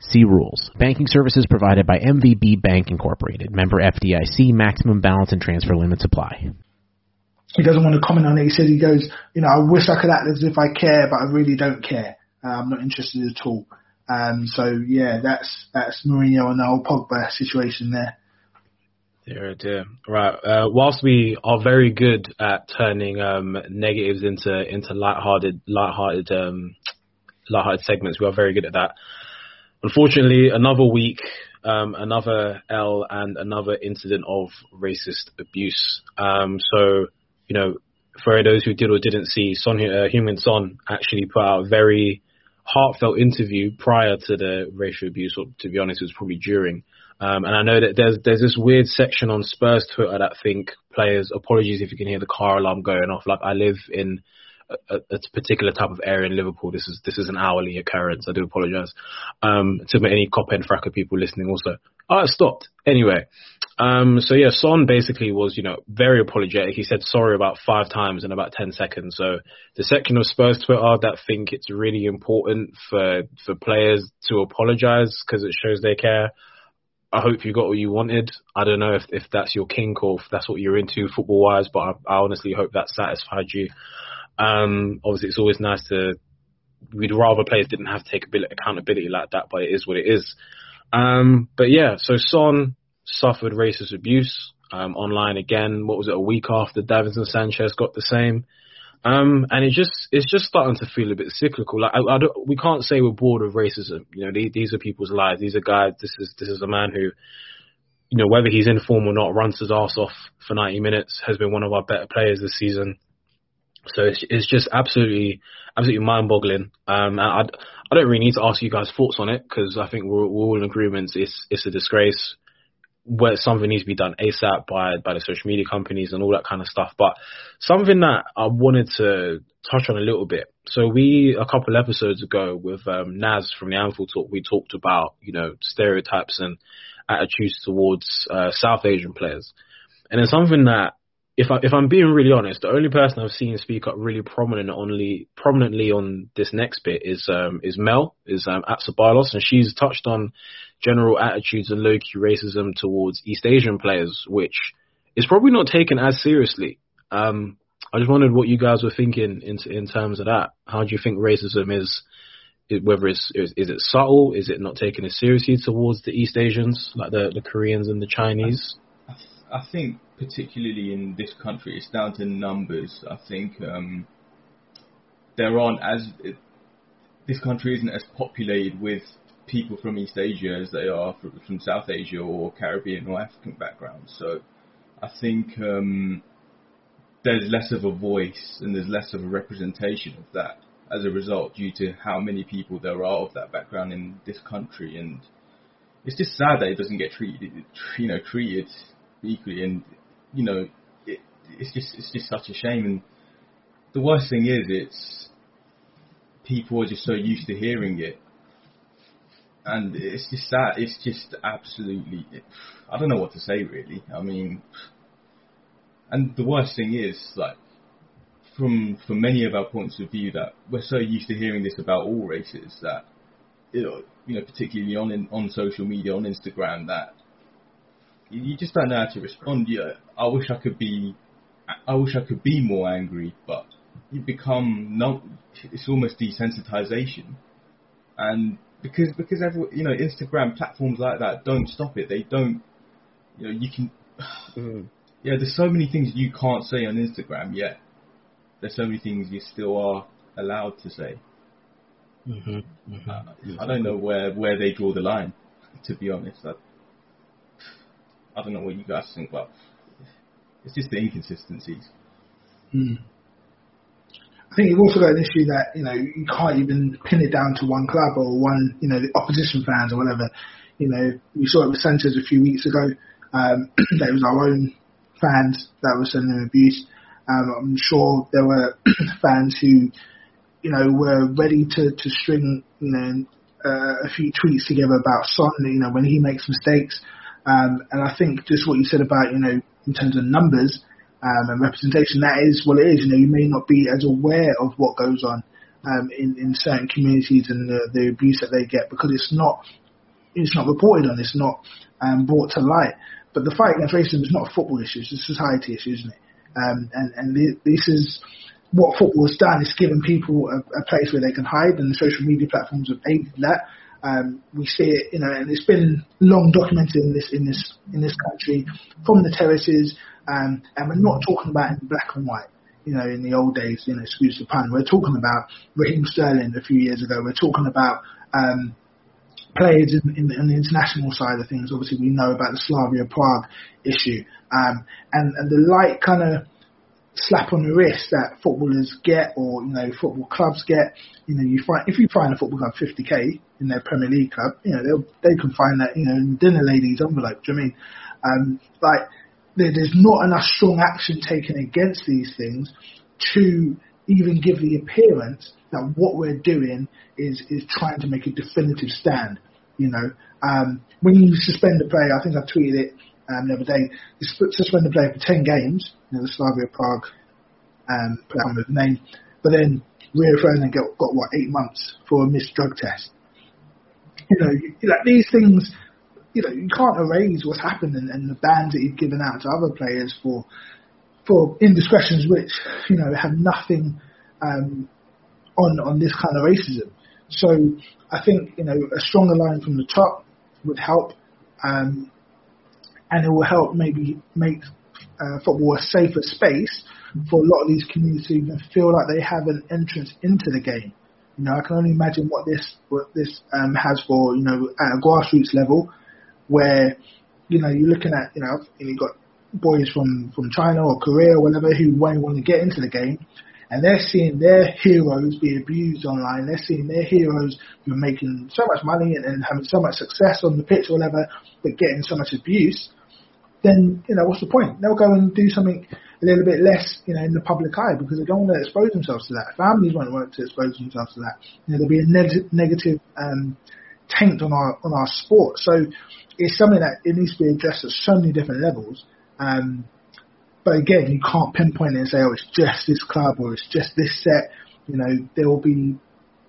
S1: See rules. Banking services provided by MVB Bank Incorporated. Member FDIC. Maximum balance and transfer limits apply.
S5: He doesn't want to comment on it. He says he goes, you know, I wish I could act as if I care, but I really don't care. Uh, I'm not interested at all. Um, so yeah, that's that's Mourinho and the whole Pogba situation there.
S3: Dear, dear. Right. Uh, whilst we are very good at turning um, negatives into into lighthearted, lighthearted, um, lighthearted segments, we are very good at that. Unfortunately, another week, um, another L, and another incident of racist abuse. Um, so, you know, for those who did or didn't see, Son uh, Son actually put out a very heartfelt interview prior to the racial abuse, or to be honest, it was probably during. Um, and I know that there's there's this weird section on Spurs Twitter that think players apologies if you can hear the car alarm going off. Like I live in a, a particular type of area in Liverpool. This is this is an hourly occurrence. I do apologise um, to any cop and fracker people listening. Also, oh, stopped anyway. Um, so yeah, Son basically was you know very apologetic. He said sorry about five times in about ten seconds. So the section of Spurs Twitter that think it's really important for for players to apologise because it shows they care. I hope you got what you wanted. I don't know if, if that's your kink or if that's what you're into football wise, but I, I honestly hope that satisfied you. Um, obviously, it's always nice to. We'd rather players didn't have to take accountability like that, but it is what it is. Um, but yeah, so Son suffered racist abuse um, online again. What was it? A week after Davinson Sanchez got the same. Um, and it just it's just starting to feel a bit cyclical. Like I, I don't, we can't say we're bored of racism. You know, these, these are people's lives. These are guys. This is this is a man who, you know, whether he's in form or not, runs his ass off for 90 minutes. Has been one of our better players this season. So it's it's just absolutely absolutely mind-boggling. Um, I I don't really need to ask you guys' thoughts on it because I think we're, we're all in agreement. It's it's a disgrace where something needs to be done ASAP by by the social media companies and all that kind of stuff. But something that I wanted to touch on a little bit. So we a couple episodes ago with um, Naz from the Anfield Talk, we talked about you know stereotypes and attitudes towards uh, South Asian players, and it's something that. If I if I'm being really honest, the only person I've seen speak up really prominent only prominently on this next bit is um is Mel is um at Sabalos and she's touched on general attitudes and low key racism towards East Asian players, which is probably not taken as seriously. Um, I just wondered what you guys were thinking in in terms of that. How do you think racism is? Whether it's is, is it subtle? Is it not taken as seriously towards the East Asians, like the the Koreans and the Chinese?
S4: I, I think particularly in this country, it's down to numbers. I think um, there aren't as it, this country isn't as populated with people from East Asia as they are from, from South Asia or Caribbean or African backgrounds. So I think um, there's less of a voice and there's less of a representation of that as a result due to how many people there are of that background in this country and it's just sad that it doesn't get treated you know treated equally and you know it, it's just it's just such a shame and the worst thing is it's people are just so used to hearing it and it's just that it's just absolutely. I don't know what to say really. I mean, and the worst thing is like from from many of our points of view that we're so used to hearing this about all races that you know, particularly on in, on social media on Instagram that you, you just don't know how to respond. Yeah, I wish I could be I wish I could be more angry, but you become no. It's almost desensitization, and because because every, you know Instagram platforms like that don't stop it. They don't. You know you can.
S6: Mm.
S4: Yeah, there's so many things you can't say on Instagram yet. There's so many things you still are allowed to say.
S3: Mm-hmm. Mm-hmm.
S4: Uh, I don't know where where they draw the line. To be honest, I, I don't know what you guys think, but it's just the inconsistencies.
S5: Hmm. I think you've also got an issue that you know you can't even pin it down to one club or one you know the opposition fans or whatever. You know we saw it with Sanchez a few weeks ago. Um, it was our own fans that were sending him abuse. Um, I'm sure there were fans who you know were ready to to string you know uh, a few tweets together about Son. You know when he makes mistakes. Um, and I think just what you said about you know in terms of numbers um, and representation, that is what it is. You know, you may not be as aware of what goes on um, in in certain communities and the, the abuse that they get because it's not it's not reported on, it's not um, brought to light. But the fight against racism is not a football issue; it's a society issue, isn't it? Um, and and this is what football has done. It's given people a, a place where they can hide, and the social media platforms have aided that. Um, we see it, you know, and it's been long documented in this in this in this country from the terraces, um, and we're not talking about in black and white. You know, in the old days, you know, excuse the pun. We're talking about Raheem Sterling a few years ago. We're talking about um, players in, in, in the international side of things. Obviously, we know about the Slavia Prague issue, um, and and the light kind of slap on the wrist that footballers get or you know football clubs get. You know, you find if you find a football club 50k in their Premier League club, you know they'll they can find that you know in dinner ladies envelope. Do you I mean? Um, like there, there's not enough strong action taken against these things to even give the appearance that what we're doing is is trying to make a definitive stand. You know, um, when you suspend a player, I think I tweeted it um, the other day, sp- suspend the player for 10 games, know, the Slavia Prague um, with the name, but then Rio Ferdinand got, got what, eight months for a missed drug test. You know, you, like these things, you know, you can't erase what's happened and, and the bans that you've given out to other players for for indiscretions which, you know, have nothing um, on on this kind of racism. So I think, you know, a stronger line from the top would help. Um, and it will help maybe make uh, football a safer space for a lot of these communities to even feel like they have an entrance into the game. You know, I can only imagine what this what this um, has for you know at a grassroots level, where you know you're looking at you know you've got boys from from China or Korea or whatever who won't want to get into the game, and they're seeing their heroes be abused online. They're seeing their heroes who are making so much money and, and having so much success on the pitch or whatever, but getting so much abuse then you know what's the point? They'll go and do something a little bit less, you know, in the public eye because they don't want to expose themselves to that. Families won't want to expose themselves to that. You know, there'll be a neg- negative um, taint on our on our sport. So it's something that it needs to be addressed at so many different levels. Um, but again, you can't pinpoint it and say, oh, it's just this club or it's just this set. You know, there will be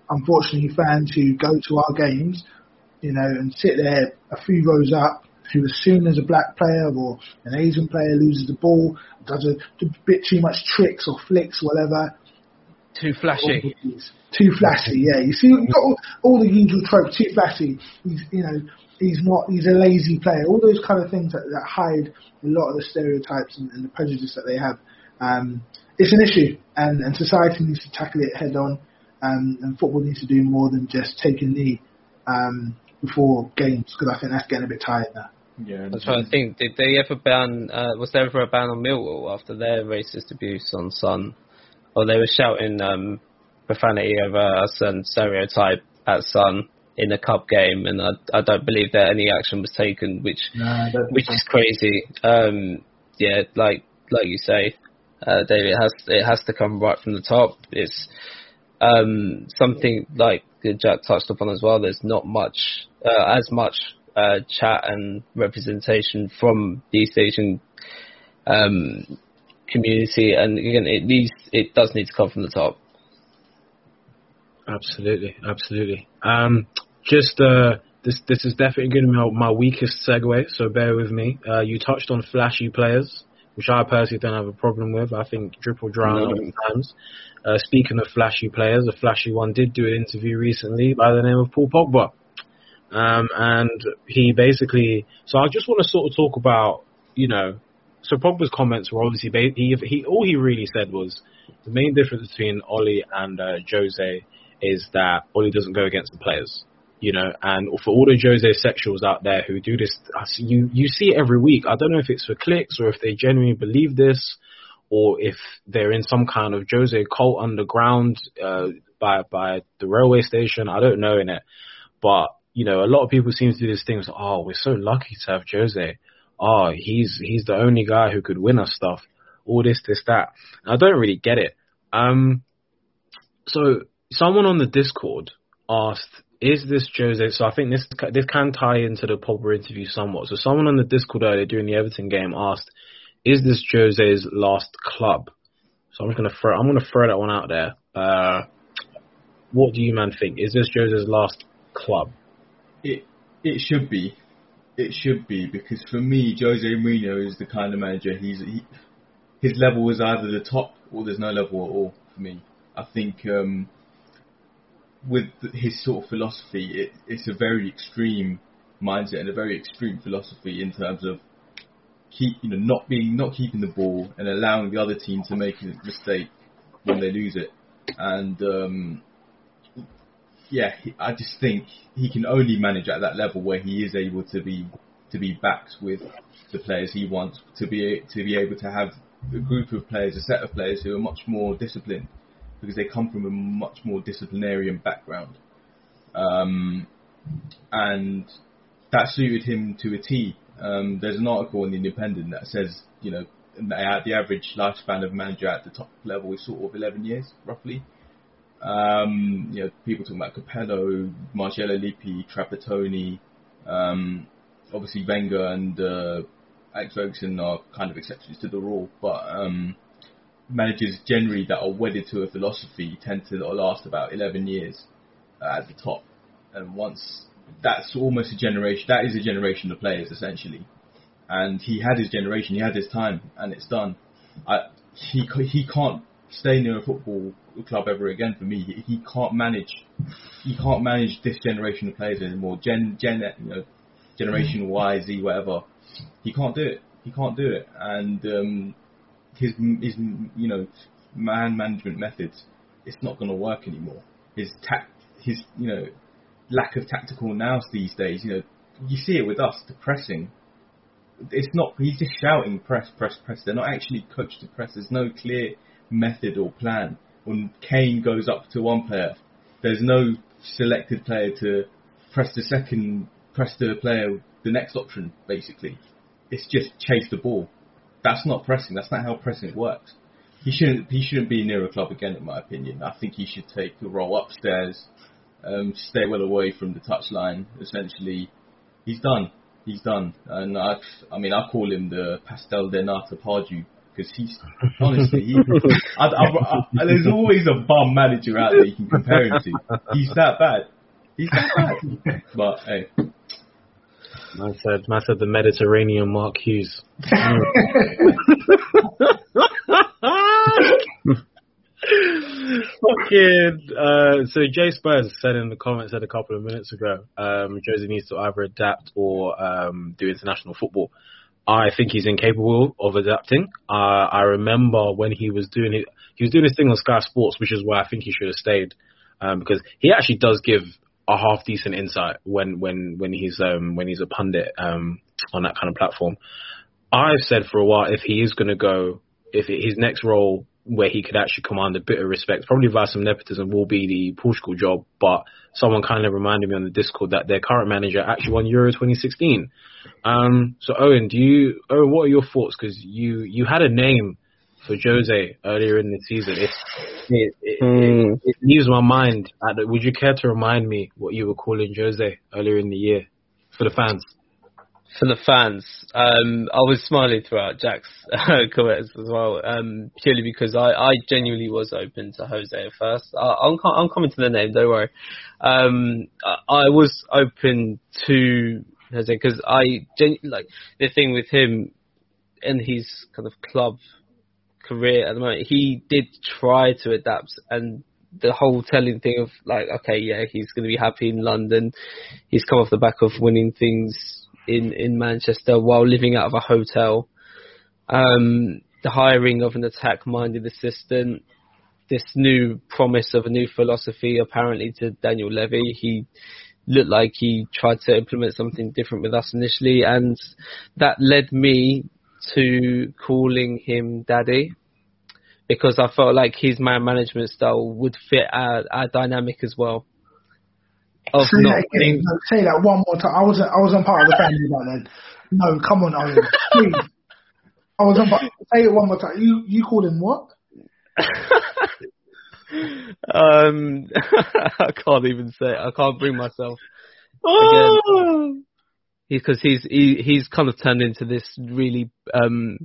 S5: unfortunately fans who go to our games, you know, and sit there a few rows up who as soon as a black player or an Asian player loses the ball, does a, a bit too much tricks or flicks, whatever.
S6: Too flashy.
S5: Too flashy, yeah. You see, you've got all, all the usual tropes. Too flashy. He's, you know, he's not. He's a lazy player. All those kind of things that, that hide a lot of the stereotypes and, and the prejudice that they have. Um, it's an issue, and, and society needs to tackle it head on. Um, and football needs to do more than just take a knee um, before games because I think that's getting a bit tired now.
S4: Yeah,
S6: I'm trying to think. Did they ever ban? Uh, was there ever a ban on Millwall after their racist abuse on Son? Or they were shouting um, profanity over a certain stereotype at Son in a cup game, and I, I don't believe that any action was taken, which
S5: No,
S6: which is crazy. Um, yeah, like like you say, uh, David, it has it has to come right from the top. It's um, something like Jack touched upon as well. There's not much uh, as much uh, chat and representation from the East Asian um, community, and again, it needs it does need to come from the top.
S3: Absolutely, absolutely. Um, just uh, this this is definitely going to be my, my weakest segue, so bear with me. Uh, you touched on flashy players, which I personally don't have a problem with. I think triple drown
S6: No.
S3: times. Uh, speaking of flashy players, a flashy one did do an interview recently by the name of Paul Pogba. Um, and he basically, so I just want to sort of talk about, you know, so Pogba's comments were obviously, he, he, all he really said was the main difference between Ole and uh, Jose is that Ole doesn't go against the players, you know, and for all the Jose sexuals out there who do this, you, you see it every week. I don't know if it's for clicks or if they genuinely believe this or if they're in some kind of Jose cult underground, uh, by, by the railway station. I don't know in it, but you know, a lot of people seem to do this thing. Oh, we're so lucky to have Jose. Oh, he's he's the only guy who could win us stuff. All this, this, that. And I don't really get it. Um, so someone on the Discord asked, "Is this Jose?" So I think this this can tie into the Pogba interview somewhat. So someone on the Discord earlier during the Everton game asked, "Is this Jose's last club?" So I'm just gonna throw I'm gonna throw that one out there. Uh, what do you man think? Is this Jose's last club?
S4: It it should be, it should be because for me, Jose Mourinho is the kind of manager. He's he, his level is either the top or there's no level at all for me. I think um, with his sort of philosophy, it, it's a very extreme mindset and a very extreme philosophy in terms of keep you know not being not keeping the ball and allowing the other team to make a mistake when they lose it. And um, yeah, I just think he can only manage at that level where he is able to be to be backed with the players he wants to be to be able to have a group of players, a set of players who are much more disciplined because they come from a much more disciplinarian background, um, and that suited him to a T. Um, there's an article in the Independent that says, you know, the average lifespan of a manager at the top level is sort of 11 years, roughly. Um, you know, people talking about Capello, Marcello Lippi, Trapattoni, um, obviously Wenger and uh, Alex Ferguson are kind of exceptions to the rule, but um, managers generally that are wedded to a philosophy tend to last about 11 years uh, at the top, and once that's almost a generation, that is a generation of players essentially, and he had his generation, he had his time, and it's done. I, he he can't stay near a football club ever again for me. He, he can't manage. He can't manage this generation of players anymore. Gen Gen you know, generation Y Z whatever. He can't do it. He can't do it. And um, his his you know man management methods. It's not going to work anymore. His tact his you know lack of tactical nous these days. You know you see it with us. The pressing. It's not. He's just shouting press, press, press. They're not actually coached to press. There's no clear method or plan. When Kane goes up to one player, there's no selected player to press the second, press the player, the next option, basically. It's just chase the ball. That's not pressing. That's not how pressing works. He shouldn't, he shouldn't be near a club again, in my opinion. I think he should take a role upstairs, um, stay well away from the touchline, essentially. He's done. He's done. And I, I mean, I call him the Pastel de Nata Pardew because he's honestly, he, I, I, I, there's always a bum manager out there you can compare him to. He's that bad. He's that bad. But hey,
S3: Man said, man said the Mediterranean Mark Hughes. Fucking, uh, so Jay Spurs said in the comments said a couple of minutes ago, um, Jose needs to either adapt or um, do international football. I think he's incapable of adapting. Uh, I remember when he was doing it, he was doing this thing on Sky Sports, which is why I think he should have stayed, um, because he actually does give a half decent insight when when when he's um, when he's a pundit um, on that kind of platform. I've said for a while if he is going to go, if his next role where he could actually command a bit of respect, probably via some nepotism, will be the Portugal job. But someone kind of reminded me on the Discord that their current manager actually won Euro 2016. Um, so Owen, do you, Owen, what are your thoughts? Because you you had a name for Jose earlier in the season. It it, it,
S6: Hmm.
S3: it, it leaves my mind. Would you care to remind me what you were calling Jose earlier in the year for the fans?
S6: For the fans, um, I was smiling throughout Jack's uh, comments as well, um, purely because I, I genuinely was open to Jose at first. I, I'm, I'm coming to the name, don't worry. Um, I, I was open to Jose because I gen- like the thing with him in his kind of club career at the moment. He did try to adapt, and the whole telling thing of like, okay, yeah, he's going to be happy in London. He's come off the back of winning things in in Manchester while living out of a hotel. Um, the hiring of an attack-minded assistant, this new promise of a new philosophy apparently to Daniel Levy. He looked like he tried to implement something different with us initially, and that led me to calling him Daddy because I felt like his man management style would fit our, our dynamic as well. Of
S5: Say
S6: not
S5: that
S6: winning-
S5: No, say that one more time. I wasn't. I wasn't part of the family back then. No, come on, Owen. Please. I was on. Say it one more time. You you called him what?
S6: um, I can't even say. It. I can't bring myself.
S5: Oh.
S6: Because he's he, he's kind of turned into this really um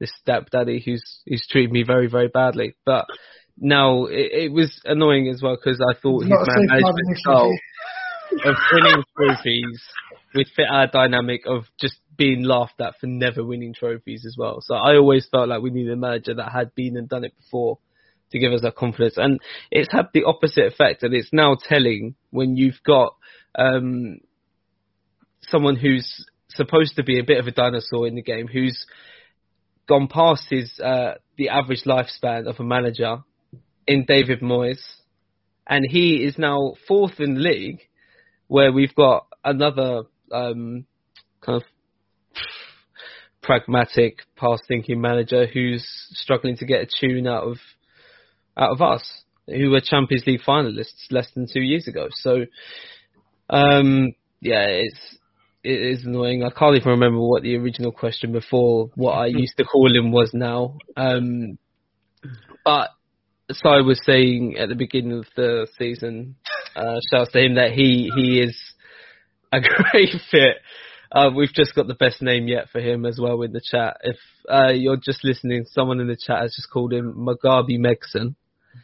S6: this stepdaddy who's who's treated me very very badly. But now it, it was annoying as well because I thought his man management style of winning trophies would fit our dynamic of just being laughed at for never winning trophies as well. So I always felt like we needed a manager that had been and done it before to give us that confidence. And it's had the opposite effect and it's now telling when you've got um, someone who's supposed to be a bit of a dinosaur in the game who's gone past his uh, the average lifespan of a manager in David Moyes and he is now fourth in the league where we've got another um, kind of pragmatic, past-thinking manager who's struggling to get a tune out of out of us, who were Champions League finalists less than two years ago. So, um, yeah, it's it is annoying. I can't even remember what the original question before what I used to call him was now. Um, but so I was saying at the beginning of the season, uh, shouts to him that he he is a great fit. Uh, we've just got the best name yet for him as well in the chat. If uh, you're just listening, someone in the chat has just called him Mugabe Megson.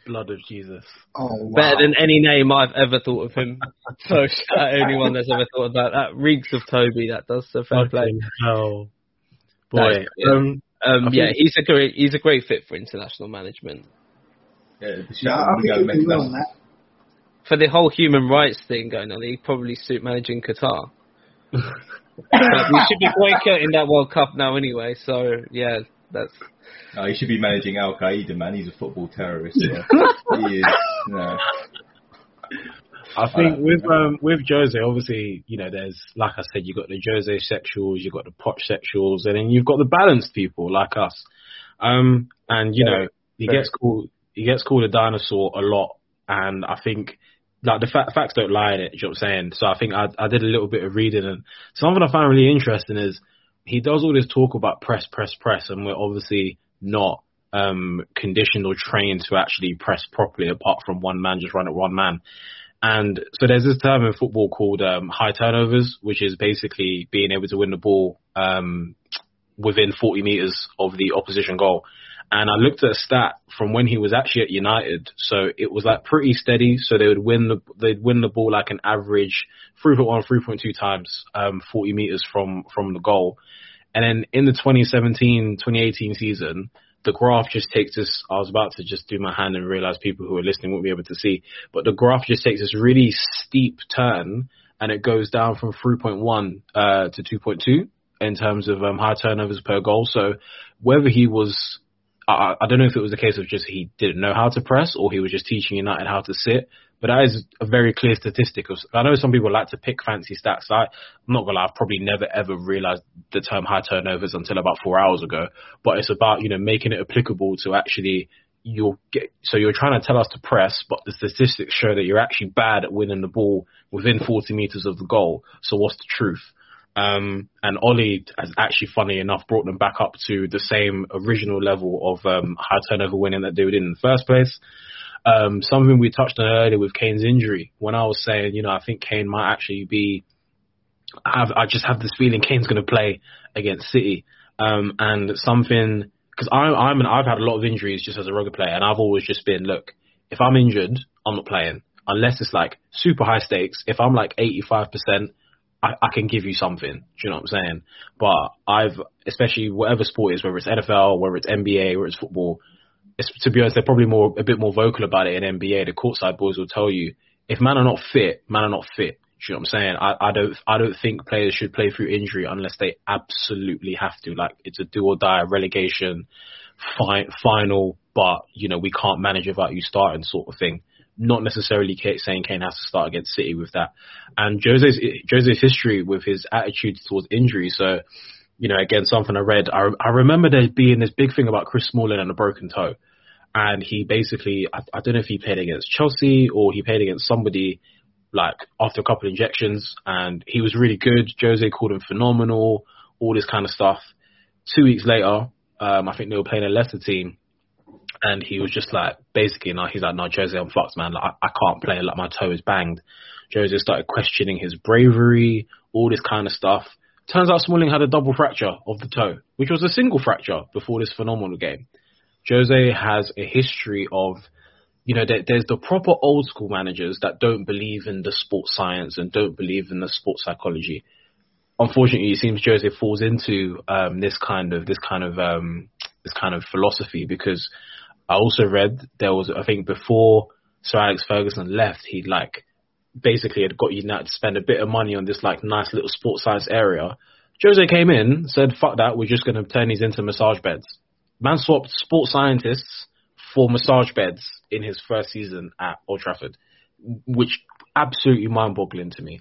S3: Blood of Jesus.
S5: Oh wow.
S6: Better than any name I've ever thought of him. so shout out anyone that's ever thought about that. That reeks of Toby. That does. So fair play.
S3: Fucking hell. Boy. Um,
S6: Um, yeah, he's a great he's a great fit for international management.
S4: Yeah,
S5: Yeah, I think he'll do well on that.
S6: For the whole human rights thing going on, he'd probably suit managing Qatar. We should be boycotting that World Cup now anyway. So yeah, that's
S4: No, he should be managing Al Qaeda, man. He's a football terrorist. So he is. No.
S3: I think
S4: Uh,
S3: with um with Jose, obviously, you know, there's like I said, you've got the Jose sexuals, you've got the poch sexuals, and then you've got the balanced people like us. Um, and you know, he
S6: Very.
S3: gets called he gets called a dinosaur a lot, and I think like the fa- facts don't lie in it. You know what I'm saying? So I think I I did a little bit of reading, and something I found really interesting is he does all this talk about press, press, press, and we're obviously not um conditioned or trained to actually press properly, apart from one man just run at one man. And so there's this term in football called um, high turnovers, which is basically being able to win the ball um, within 40 meters of the opposition goal. And I looked at a stat from when he was actually at United, so it was like pretty steady. So they would win the they'd win the ball like an average 3.1, 3.2 times um, 40 meters from from the goal. And then in the 2017-2018 season, the graph just takes us. I was about to just do my hand and realize people who are listening won't be able to see, but the graph just takes this really steep turn and it goes down from 3.1 uh, to 2.2 in terms of um, high turnovers per goal. So whether he was, I, I don't know if it was a case of just he didn't know how to press or he was just teaching United how to sit. But that is a very clear statistic. I know some people like to pick fancy stats. I, I'm not gonna lie, I've probably never ever realized the term high turnovers until about four hours ago. But it's about you know making it applicable to actually you'll get. So you're trying to tell us to press, but the statistics show that you're actually bad at winning the ball within 40 meters of the goal. So what's the truth? Um, and Ole has actually, funny enough, brought them back up to the same original level of um, high turnover winning that they were in the first place. Um, something we touched on earlier with Kane's injury, when I was saying, you know, I think Kane might actually be, I, have, I just have this feeling Kane's going to play against City. Um, and something, because I'm an, I've had a lot of injuries just as a rugby player, and I've always just been, look, if I'm injured, I'm not playing unless it's like super high stakes. If I'm like 85%, I, I can give you something. Do you know what I'm saying? But I've, especially whatever sport is, whether it's NFL, whether it's NBA, whether it's football, it's, to be honest, they're probably more a bit more vocal about it in NBA. The courtside boys will tell you if man are not fit, man are not fit. Do you know what I'm saying? I, I don't I don't think players should play through injury unless they absolutely have to. Like it's a do or die relegation, fi- final, but you know we can't manage without you starting sort of thing. Not necessarily saying Kane has to start against City with that. And Jose's Jose's history with his attitude towards injury. So you know, again, something I read. I, I remember there being this big thing about Chris Smalling and a broken toe. And he basically, I, I don't know if he played against Chelsea or he played against somebody like after a couple of injections and he was really good. Jose called him phenomenal, all this kind of stuff. Two weeks later, um, I think they were playing a Leicester team and he was just like, basically, no, he's like, no, Jose, I'm fucked, man. Like, I, I can't play. Like, my toe is banged. Jose started questioning his bravery, all this kind of stuff. Turns out Smalling had a double fracture of the toe, which was a single fracture before this phenomenal game. Jose has a history of, you know, there, there's the proper old school managers that don't believe in the sports science and don't believe in the sports psychology. Unfortunately, it seems Jose falls into um, this kind of this kind of um, this kind of philosophy because I also read there was I think before Sir Alex Ferguson left, he like basically had got United to spend a bit of money on this like nice little sports science area. Jose came in, said, fuck that, we're just going to turn these into massage beds. Man swapped sports scientists for massage beds in his first season at Old Trafford, which absolutely mind boggling to me.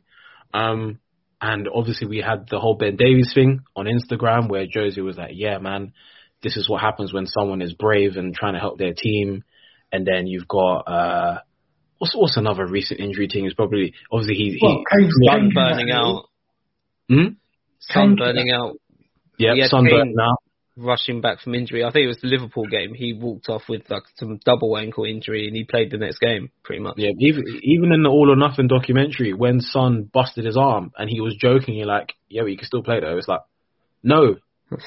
S3: Um, and obviously we had the whole Ben Davies thing on Instagram where Jose was like, yeah, man, this is what happens when someone is brave and trying to help their team. And then you've got, uh, what's what's another recent injury thing? Is probably obviously he,
S5: Well,
S3: he
S6: Sun burning out.
S3: hmm?
S6: Sun burning out.
S3: yeah,
S6: Yeah,
S3: sunburn
S6: Kane-
S3: now.
S6: Rushing back from injury. I think it was the Liverpool game. He walked off with like some double ankle injury and he played the next game pretty much.
S3: Yeah, even even in the All or Nothing documentary, when Son busted his arm and he was joking, you're like, yeah, but you can still play though. It's like, no,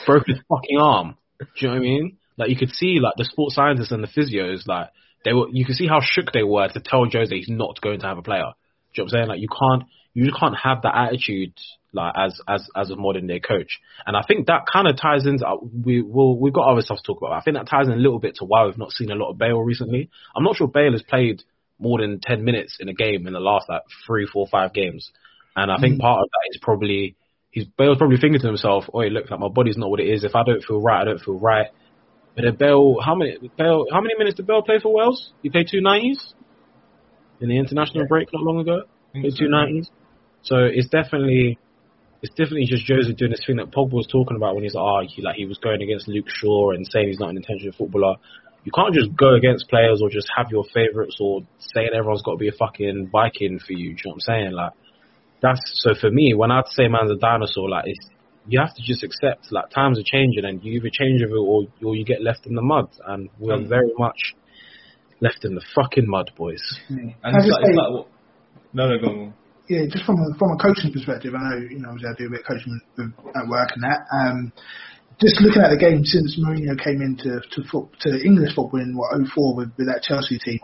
S3: broke his fucking arm. Do you know what I mean? Like you could see like the sports scientists and the physios, like they were, you could see how shook they were to tell Jose he's not going to have a player. Do you know what I'm saying? Like you can't, you can't have that attitude like as as as a modern day coach. And I think that kind of ties into uh, we will we've got other stuff to talk about. I think that ties in a little bit to why we've not seen a lot of Bale recently. I'm not sure Bale has played more than ten minutes in a game in the last like three, four, five games. And I think part of that is probably he's Bale's probably thinking to himself, "Oh, it looks like my body's not what it is. If I don't feel right, I don't feel right." But then Bale, how many Bale, how many minutes did Bale play for Wales? He played two nineties in the international break not long ago. Played two nineties. So it's definitely it's definitely just Jose doing this thing that Pogba was talking about when he's like, oh, he, like he was going against Luke Shaw and saying he's not an intentional footballer. You can't just go against players or just have your favourites or saying everyone's got to be a fucking Viking for you. Do you know what I'm saying? Like that's so for me when I say man's a dinosaur, like it's you have to just accept like times are changing and you either change with it or or you get left in the mud and we're
S4: Mm.
S3: very much left in the fucking mud, boys.
S4: And it's
S5: just
S4: like, it's like what? No, no, go on.
S5: yeah, just from a, from a coaching perspective, I know, you know, I do a bit of coaching at work and that. Um, just looking at the game since Mourinho came into to, foot, to English football in what 04 with, with that Chelsea team,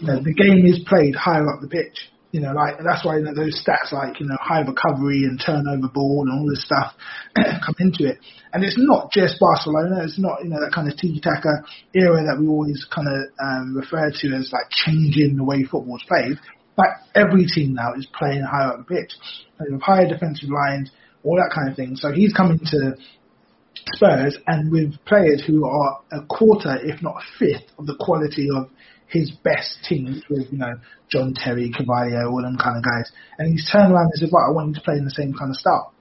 S5: you know, the game is played higher up the pitch. You know, like that's why you know, those stats like you know high recovery and turnover ball and all this stuff come into it. And it's not just Barcelona. It's not you know that kind of tiki taka era that we always kind of um, refer to as like changing the way football's played. Like every team now is playing higher up the pitch, with higher defensive lines, all that kind of thing. So he's coming to Spurs and with players who are a quarter, if not a fifth, of the quality of his best teams with, you know, John Terry, Carvalho, all them kind of guys. And he's turned around and said, right, I want you to play in the same kind of style.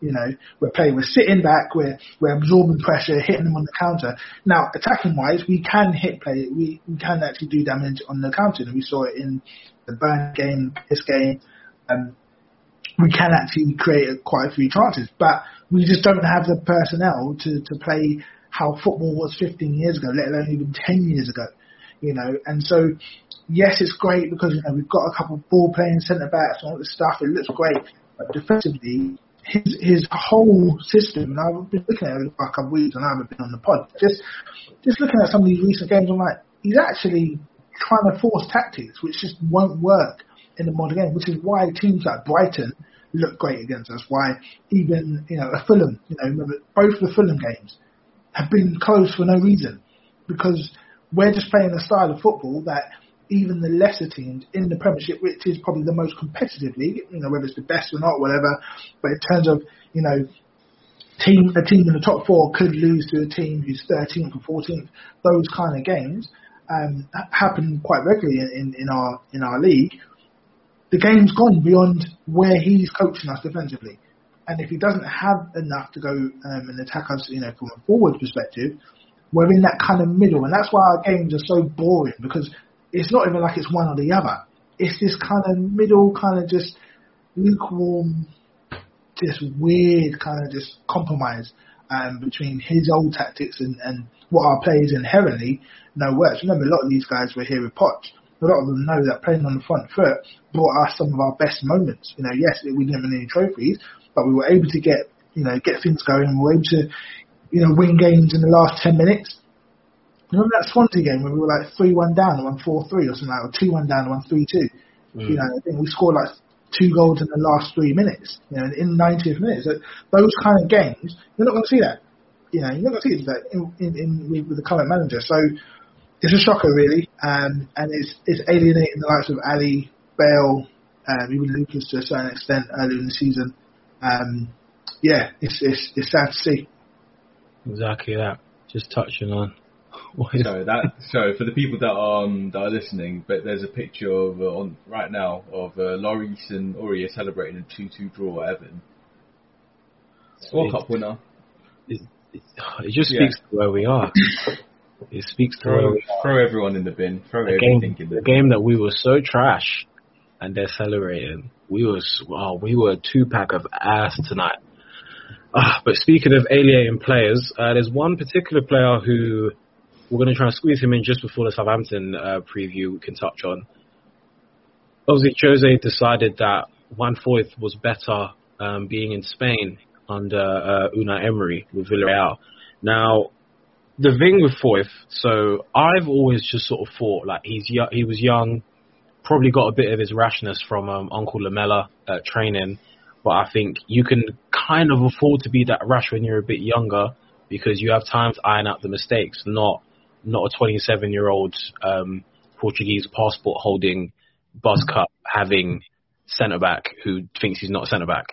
S5: You know, we're playing, we're sitting back, we're, we're absorbing pressure, hitting them on the counter. Now, attacking wise, we can hit play, we, we can actually do damage on the counter. And we saw it in the Burn game, this game. Um, we can actually create quite a few chances. But we just don't have the personnel to, to play how football was 15 years ago, let alone even 10 years ago. You know, and so yes, it's great because you know we've got a couple of ball playing centre backs and all this stuff. It looks great, but defensively, his his whole system. And I've been looking at it for a couple of weeks, and I haven't been on the pod. Just just looking at some of these recent games, I'm like, he's actually trying to force tactics, which just won't work in the modern game. Which is why teams like Brighton look great against us. Why even you know a Fulham, you know, remember both the Fulham games have been closed for no reason because we're just playing a style of football that even the lesser teams in the Premiership, which is probably the most competitive league, you know, whether it's the best or not, whatever, but in terms of, you know, team a team in the top four could lose to a team who's 13th or 14th, those kind of games um, happen quite regularly in, in our in our league. The game's gone beyond where he's coaching us defensively. And if he doesn't have enough to go um, and attack us, you know, from a forward perspective, we're in that kind of middle, and that's why our games are so boring because it's not even like it's one or the other. It's this kind of middle, kind of just lukewarm, just weird kind of just compromise um, between his old tactics and, and what our players inherently know works. Remember, a lot of these guys were here with Poch. A lot of them know that playing on the front foot brought us some of our best moments. You know, yes, we didn't win any trophies, but we were able to get, you know, get things going. We were able to, you know, win games in the last 10 minutes. Remember that Swansea game when we were like 3-1 down and won 4-3 or something like or 2-1 down and won 3-2? Mm. You know, I think we scored like two goals in the last three minutes, you know, in the 90th minute. So those kind of games, you're not going to see that. You know, you're not going to see that in, in, in, with, with the current manager. So it's a shocker, really. Um, and it's, it's alienating the likes of Alli, Bale, um, even Lucas to a certain extent earlier in the season. Um, yeah, it's, it's, it's sad to see.
S3: Exactly that. Just touching on.
S4: so that so for the people that are um, that are listening, but there's a picture of uh, on right now of uh, Lloris and Aurier celebrating a two-two draw at Everton. World Cup winner.
S3: It, it, it just speaks yeah. to where we are. It speaks to
S4: throw,
S3: where we are.
S4: Throw everyone in the bin. Throw
S3: the
S4: everything
S3: game,
S4: in the,
S3: the game that we were so trash, and they're celebrating. We was oh, we were a two pack of ass tonight. Uh, but speaking of alienating players, uh, there's one particular player who we're going to try and squeeze him in just before the Southampton uh, preview we can touch on. Obviously, Jose decided that Juan Foyth was better um, being in Spain under uh, Unai Emery with Villarreal. Now, the thing with Foyth, so I've always just sort of thought like he's he was young, probably got a bit of his rashness from um, Uncle Lamela uh, training, but I think you can kind of afford to be that rash when you're a bit younger because you have time to iron out the mistakes, not not a 27 year old um, Portuguese passport holding buzz cut having centre back who thinks he's not centre back.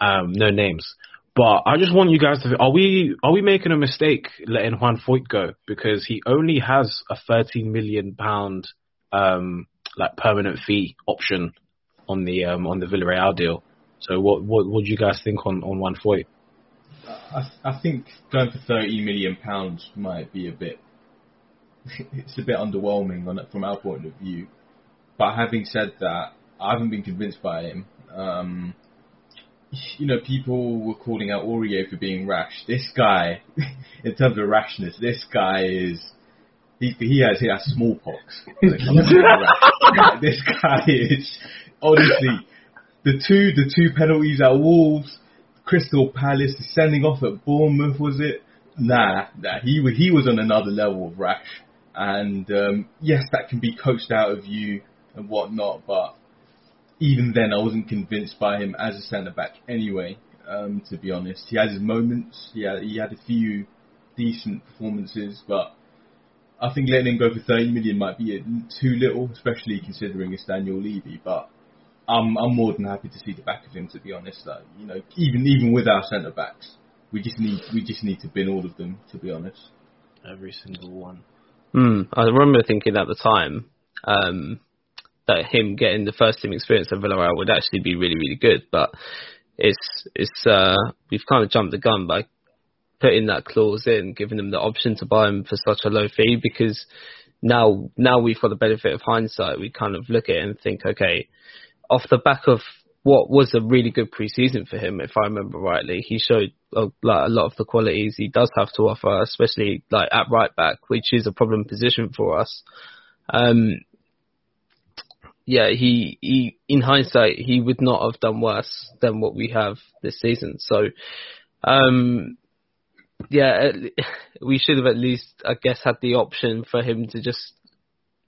S3: Um, no names. But I just want you guys to are we are we making a mistake letting Juan Foyth go because he only has a 13 million pound um, like permanent fee option on the um, on the Villarreal deal. So what what what do you guys think on on Juan Foyth?
S4: I, I think going for 30 million pounds might be a bit it's a bit underwhelming on from our point of view. But having said that, I haven't been convinced by him. Um, you know, people were calling out Aurier for being rash. This guy, in terms of rashness, this guy is he he has he has smallpox. this guy is honestly the two the two penalties at Wolves, Crystal Palace, sending off at Bournemouth was it? Nah, nah. He he was on another level of rash. And um, yes, that can be coached out of you and whatnot, but even then, I wasn't convinced by him as a centre back anyway. Um, to be honest, he had his moments. He he had a few decent performances, but I think letting him go for 30 million might be too little, especially considering it's Daniel Levy. But I'm I'm more than happy to see the back of him. To be honest, like, you know, even even with our centre backs, we just need we just need to bin all of them. To be honest,
S3: every single one.
S6: Mm, I remember thinking at the time um, that him getting the first team experience at Villarreal would actually be really, really good. But it's it's uh, we've kind of jumped the gun by putting that clause in, giving them the option to buy him for such a low fee because now now we've got the benefit of hindsight. We kind of look at it and think, okay, off the back of what was a really good preseason for him, if I remember rightly. He showed a, like, a lot of the qualities he does have to offer, especially like at right back, which is a problem position for us. Um, yeah, he, he, in hindsight, he would not have done worse than what we have this season. So, um, yeah, we should have at least, I guess, had the option for him to just,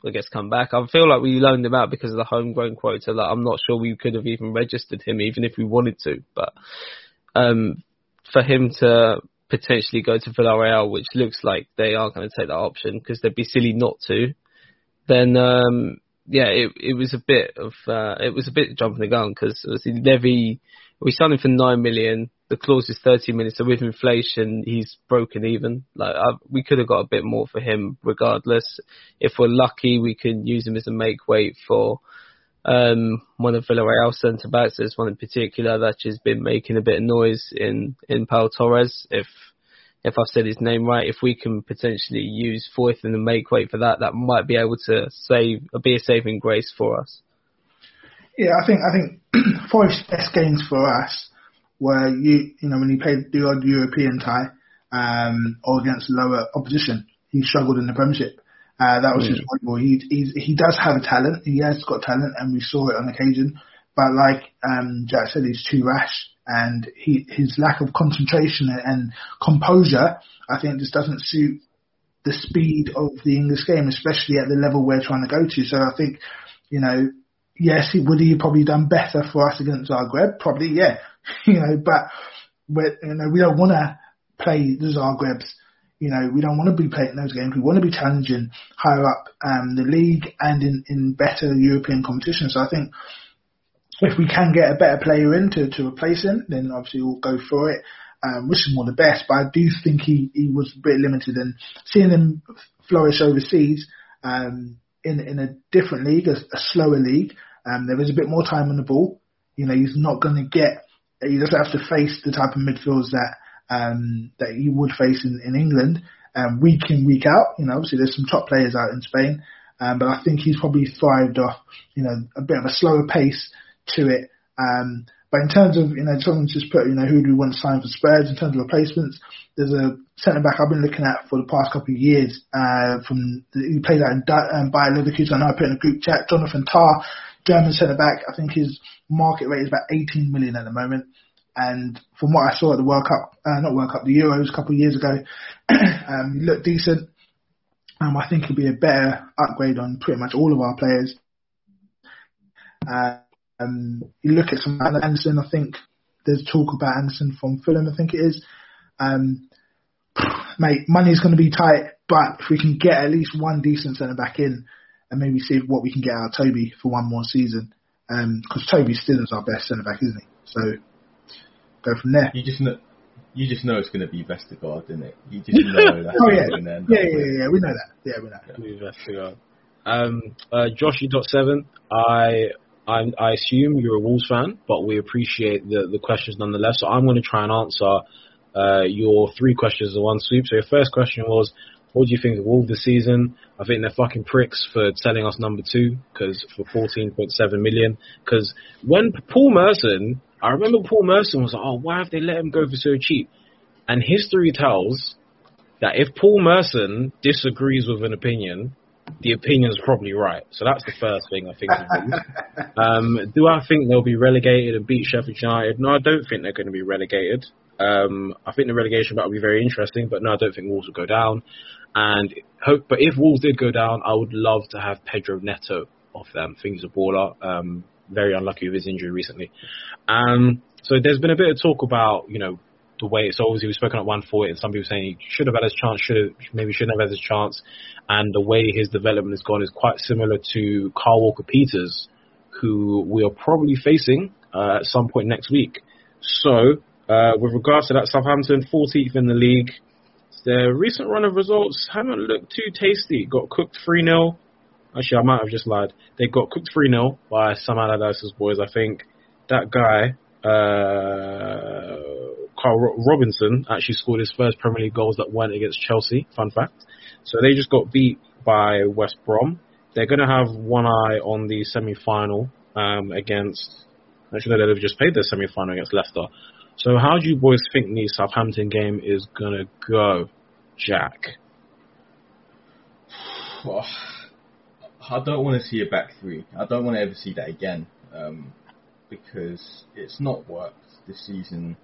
S6: I guess, come back. I feel like we loaned him out because of the homegrown quota. Like, I'm not sure we could have even registered him, even if we wanted to. But um, for him to potentially go to Villarreal, which looks like they are going to take that option because they'd be silly not to, then um, yeah, it it was a bit of uh, it was a bit jumping the gun because obviously Levy we signed him for nine million. The clause is 30 minutes. so with inflation, he's broken even. Like I, we could have got a bit more for him, regardless. If we're lucky, we can use him as a make weight for um, one of Villarreal centre backs. There's one in particular that has been making a bit of noise in in Pau Torres. If if I've said his name right, if we can potentially use Foyth in the make weight for that, that might be able to save be a saving grace for us.
S5: Yeah, I think I think Foyth's best games for us were you you know when he played the odd European tie um, or against lower opposition. He struggled in the Premiership. Uh, that was mm. his football. He he's, he does have a talent. He has got talent, and we saw it on occasion. But like um, Jack said, he's too rash, and he his lack of concentration and composure, I think, just doesn't suit the speed of the English game, especially at the level we're trying to go to. So I think, you know, yes, he would he probably done better for us against Zagreb? Probably, yeah. you know, but we you know we don't want to play the Zagrebs. You know, we don't want to be playing those games. We want to be challenging higher up um, the league and in, in better European competition. So I think if we can get a better player in to, to replace him, then obviously we'll go for it. Um, wish him all the best, but I do think he, he was a bit limited and seeing him flourish overseas, um, in, in a different league, a, a slower league, um, there is a bit more time on the ball. You know, he's not going to get, he doesn't have to face the type of midfields that, um, that he would face in, in England, um, week in, week out. You know, obviously there's some top players out in Spain, um, but I think he's probably thrived off, you know, a bit of a slower pace to it. Um, but in terms of, you know, someone just put, you know, who do we want to sign for Spurs in terms of replacements? There's a centre back I've been looking at for the past couple of years, uh, from, he played out in um, Bayer Leverkusen. I know I put in a group chat, Jonathan Tah, German centre back. I think his market rate is about 18 million at the moment. And from what I saw at the World Cup, uh, not World Cup, the Euros a couple of years ago, um, he looked decent. Um, I think he'll be a better upgrade on pretty much all of our players. Uh, um, you look at some Andersen, I think there's talk about Andersen from Fulham, I think it is. Um, mate, money's going to be tight, but if we can get at least one decent centre back in and maybe see what we can get out of Toby for one more season, because um, Toby still is our best centre back, isn't he? So go from there.
S4: You just know, you just know it's going to be Vestergaard, isn't it? You just know that's
S5: oh, yeah. yeah, yeah, yeah, yeah, we know that. Yeah, we know.
S3: Yeah. Vestergaard. Um, uh, Joshy.7, I I, I assume you're a Wolves fan, but we appreciate the, the questions nonetheless. So I'm going to try and answer uh, your three questions in one sweep. So your first question was, what do you think of Wolves this season? I think they're fucking pricks for selling us number two because for 14.7 million. Because when Paul Merson, I remember Paul Merson was like, oh, why have they let him go for so cheap? And history tells that if Paul Merson disagrees with an opinion, the opinion's probably right. So that's the first thing I think. um, do I think they'll be relegated and beat Sheffield United? No, I don't think they're going to be relegated. Um, I think the relegation battle will be very interesting, but no, I don't think Wolves will go down. And hope, but if Wolves did go down, I would love to have Pedro Neto off them. I think he's a baller. Um, very unlucky with his injury recently. Um, so there's been a bit of talk about, you know, the way it's obviously we've spoken at Juan Foyth, and some people saying he should have had his chance, should have maybe shouldn't have had his chance, and the way his development has gone is quite similar to Carl Walker Peters, who we are probably facing uh, at some point next week. So, uh, with regards to that, Southampton 14th in the league. Their recent run of results haven't looked too tasty. Got cooked 3 0. Actually, I might have just lied. They got cooked 3 0 by Sam Allardyce's boys, I think. That guy, uh, Carl Robinson actually scored his first Premier League goals that weren't against Chelsea. Fun fact. So they just got beat by West Brom. They're going to have one eye on the semi-final um, against Actually, they've just played their semi-final against Leicester. So how do you boys think the Southampton game is gonna go, Jack?
S4: I don't want to see a back three. I don't want to ever see that again um, because it's not worked this season.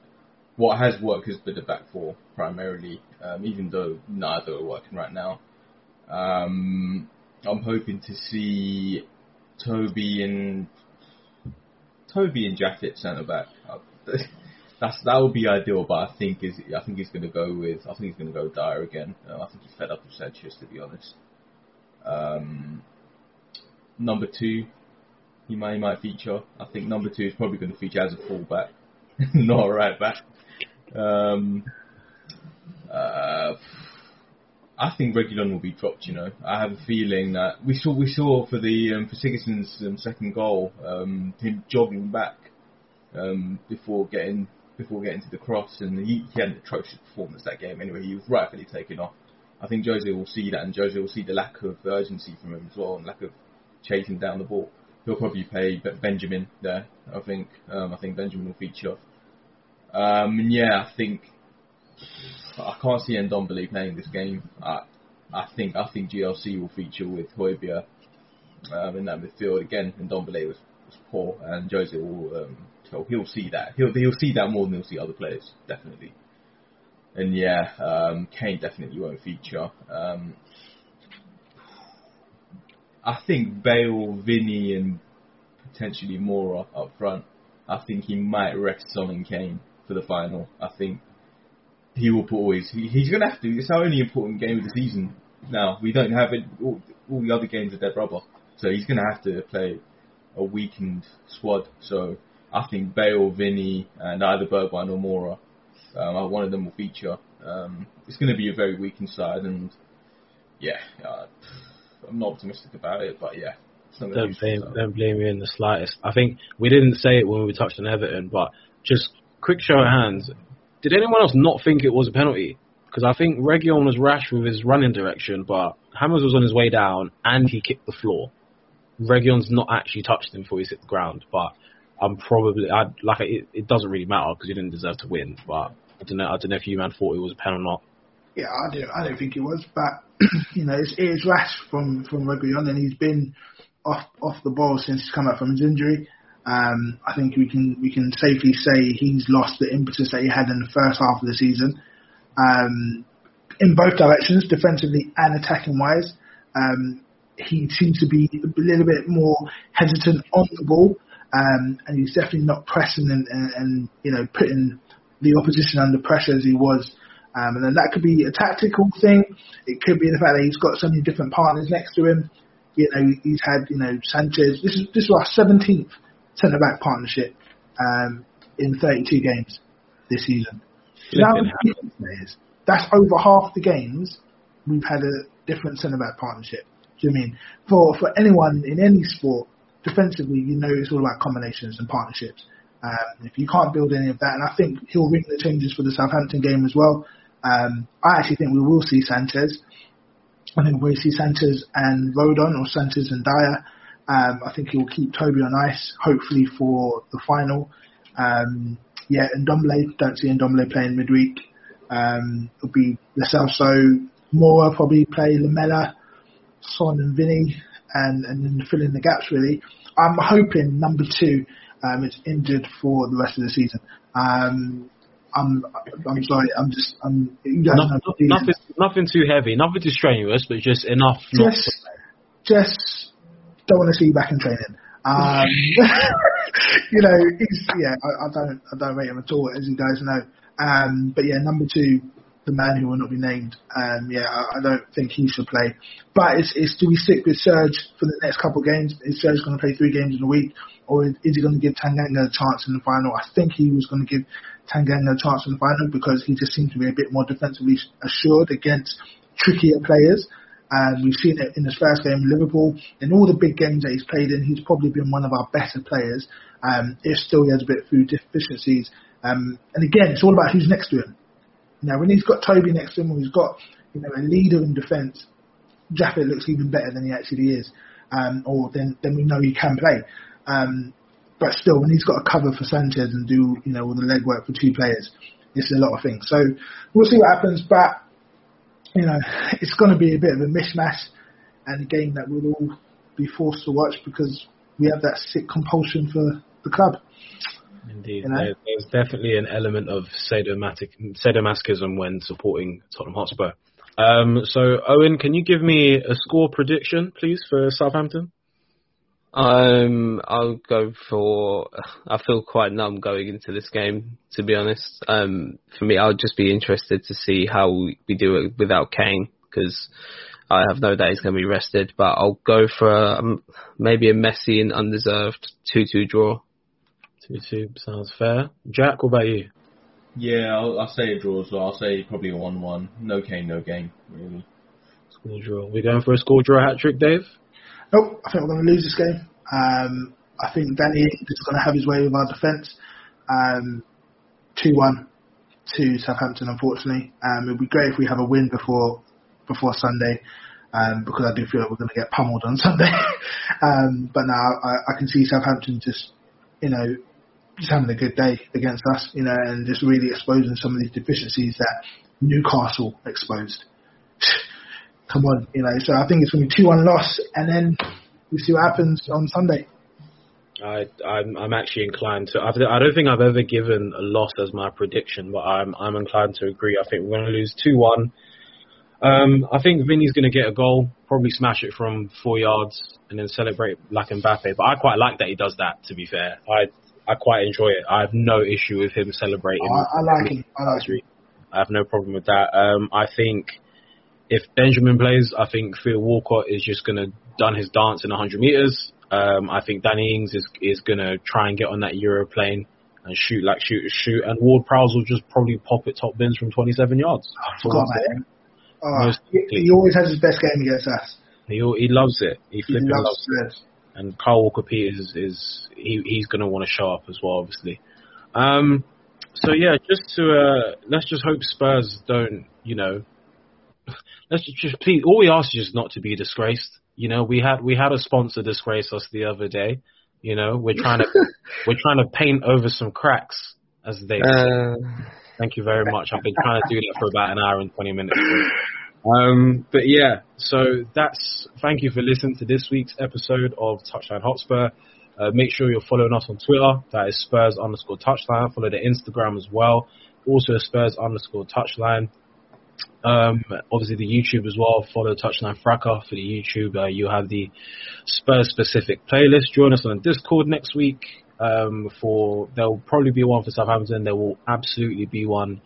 S4: What has worked has been the back four primarily, um, even though neither are working right now. Um, I'm hoping to see Toby and Toby and Japhet centre back. That's that would be ideal, but I think is I think he's going to go with I think he's going to go Dier again. Uh, I think he's fed up with Sanchez to be honest. Um, number two, he might he might feature. I think number two is probably going to feature as a fullback, not a right back. Um, uh, I think Reguilon will be dropped. You know, I have a feeling that we saw we saw for the um, for Sigurdsson's um, second goal, um, him jogging back um, before getting before getting to the cross, and he, he had an atrocious performance that game. Anyway, he was rightfully taken off. I think Jose will see that, and Jose will see the lack of urgency from him as well, and lack of chasing down the ball. He'll probably play Benjamin there. I think. Um, I think Benjamin will feature. Um, and yeah, I think I can't see Ndombele playing this game. I, I think I think GLC will feature with Højbjerg um, in that midfield again. Ndombele was, was poor, and Jose will um, so he'll see that. He'll he'll see that more than he'll see other players, definitely. And yeah, um, Kane definitely won't feature. Um, I think Bale, Vinny, and potentially Moura up front. I think he might rest Son Kane for the final. I think he will put always. He, he's going to have to. It's our only important game of the season. Now we don't have it. All, all the other games are dead rubber, so he's going to have to play a weakened squad. So I think Bale, Vinny, and either Bergwijn or Moura, um, one of them will feature. Um, it's going to be a very weakened side, and yeah, uh, I'm not optimistic about it, but yeah.
S3: Don't blame, don't blame me in the slightest. I think we didn't say it when we touched on Everton, but just quick show of hands. Did anyone else not think it was a penalty? Because I think Reguilon was rash with his running direction, but Hammers was on his way down and he kicked the floor. Reguilon's not actually touched him before he hit the ground, but I'm probably I like it. It doesn't really matter because you didn't deserve to win. But I don't know. I don't know if you man thought it was a pen or not.
S5: Yeah, I don't. I don't think it was. But you know, it's, it is rash from from Reguilon, and he's been off off the ball since he's come out from his injury. Um, I think we can we can safely say he's lost the impetus that he had in the first half of the season, um, in both directions, defensively and attacking wise. Um, he seems to be a little bit more hesitant on the ball, um, and he's definitely not pressing and, and, and, you know putting the opposition under pressure as he was. Um, and then that could be a tactical thing. It could be the fact that he's got so many different partners next to him. You know, he's had you know Sanchez. This is this is our 17th centre back partnership um, in 32 games this season. That's over half the games we've had a different centre back partnership. Do you mean for for anyone in any sport? Defensively, you know it's all about combinations and partnerships. Um, if you can't build any of that, and I think he'll ring the changes for the Southampton game as well. Um, I actually think we will see Sanchez. I think we'll see Sanchez and Rodon or Sanchez and Dier. Um, I think he'll keep Toby on ice, hopefully for the final. Um, yeah, and Ndombele, don't see Ndombele playing midweek. Um, it'll be Lo Celso, Moura probably play Lamela, Son and Vinny and, and then fill in the gaps really. I'm hoping number two um, is injured for the rest of the season. Um, I'm I'm sorry. I'm just I'm
S3: nothing, nothing, nothing too heavy, nothing too strenuous, but just enough.
S5: Just just don't want to see you back in training. Um, you know, he's yeah. I, I, don't I don't rate him at all, as you guys know. Um, but yeah, number two the man who will not be named. Um, yeah, I, I, don't think he should play. But it's, it's do we stick with Serge for the next couple of games? Is Serge going to play three games in a week, or is, is he going to give Tanganga a chance in the final? I think he was going to give Tanganga a chance in the final because he just seemed to be a bit more defensively assured against trickier players. And we've seen it in his first game in Liverpool. In all the big games that he's played in, he's probably been one of our better players. Um, if still he has a bit of food deficiencies. Um, and again, it's all about who's next to him. Now, when he's got Toby next to him, he's got you know a leader in defence, Japhet looks even better than he actually is, um, or then then we know he can play. Um, but still, when he's got to cover for Sanchez and do you know all the legwork for two players, it's a lot of things. So we'll see what happens, but you know it's going to be a bit of a mishmash and a game that we'll all be forced to watch because we have that sick compulsion for the club.
S3: Indeed, you know? there, there's definitely an element of sadomasochism when supporting Tottenham Hotspur. Um, so, Owen, can you give me a score prediction, please, for Southampton?
S6: Um, I'll go for. I feel quite numb going into this game, to be honest. Um, for me, I'll just be interested to see how we do it without Kane because I have no doubt he's going to be rested. But I'll go for a, um, maybe a messy and undeserved two-two draw.
S3: Two-two sounds fair. Jack, what about you?
S4: Yeah, I'll, I'll say a draw as well. I'll say probably a one-one. No Kane, no game, really.
S3: Score draw. We're going for a score draw hat trick, Dave.
S5: Nope, I think we're going to lose this game. Um, I think Danny is going to have his way with our defence. Um, 2-1 to Southampton, unfortunately. Um, it would be great if we have a win before before Sunday, um, because I do feel like we're going to get pummeled on Sunday. um, but now I, I can see Southampton just, you know, just having a good day against us, you know, and just really exposing some of these deficiencies that Newcastle exposed. Come on, you know. So I think it's going to be two one loss, and then we see what happens on Sunday.
S3: I, I'm, I'm actually inclined to. I've, I don't think I've ever given a loss as my prediction, but I'm, I'm inclined to agree. I think we're going to lose two one. Um, I think Vinny's going to get a goal, probably smash it from four yards, and then celebrate like Mbappe. But I quite like that he does that. To be fair, I I quite enjoy it. I have no issue with him celebrating.
S5: I, I like him. I like him.
S3: I have no problem with that. Um, I think if Benjamin plays, I think Theo Walcott is just going to done his dance in 100 meters. Um, I think Danny Ings is is going to try and get on that Europlane and shoot like shoot shoot, and Ward Prowse will just probably pop it top bins from 27 yards.
S5: I forgot about him. Oh, he, he, always has his best game against us.
S3: He he loves it. He
S5: he
S3: loves,
S5: loves
S3: it. And Kyle Walker Peters is, is he he's going to want to show up as well, obviously. Um, so yeah, just to uh, let's just hope Spurs don't, you know, let's just, just please. All we ask is just not to be disgraced. You know, we had we had a sponsor disgrace us the other day. You know, we're trying to we're trying to paint over some cracks, as they. Uh, Thank you very much. I've been trying to do that for about an hour and twenty minutes. Um, but yeah, so that's thank you for listening to this week's episode of Touchline Hotspur. Uh, make sure you're following us on Twitter. That is Spurs underscore Touchline. Follow the Instagram as well. Also Spurs underscore Touchline. Um, obviously the YouTube as well. Follow Touchline Fracas for the YouTube. Uh, you have the Spurs specific playlist. Join us on Discord next week. Um, for there'll probably be one for Southampton. There will absolutely be one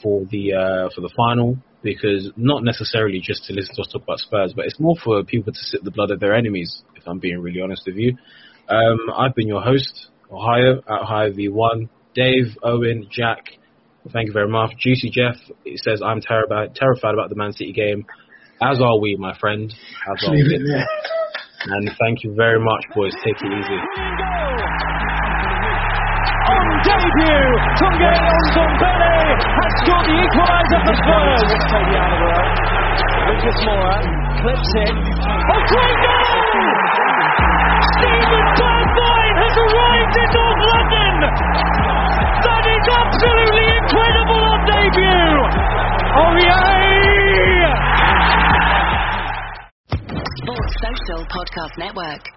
S3: for the uh, for the final because not necessarily just to listen to us talk about Spurs, but it's more for people to sip the blood of their enemies. If I'm being really honest with you, um, I've been your host, Ohio at Ohio V1, Dave, Owen, Jack. Thank you very much. Juicy Jeff it says I'm terrified terrified about the Man City game. As are we, my friend. As are we. And thank you very much, boys. Take it easy.
S2: On debut, Tanguy Ndombele has scored the equaliser for Spurs. Lucas Moura clips it. Oh, great goal! Steven Bergwijn has arrived in North London. That is absolutely incredible on debut. Oh yay!
S7: Sports Social Podcast Network.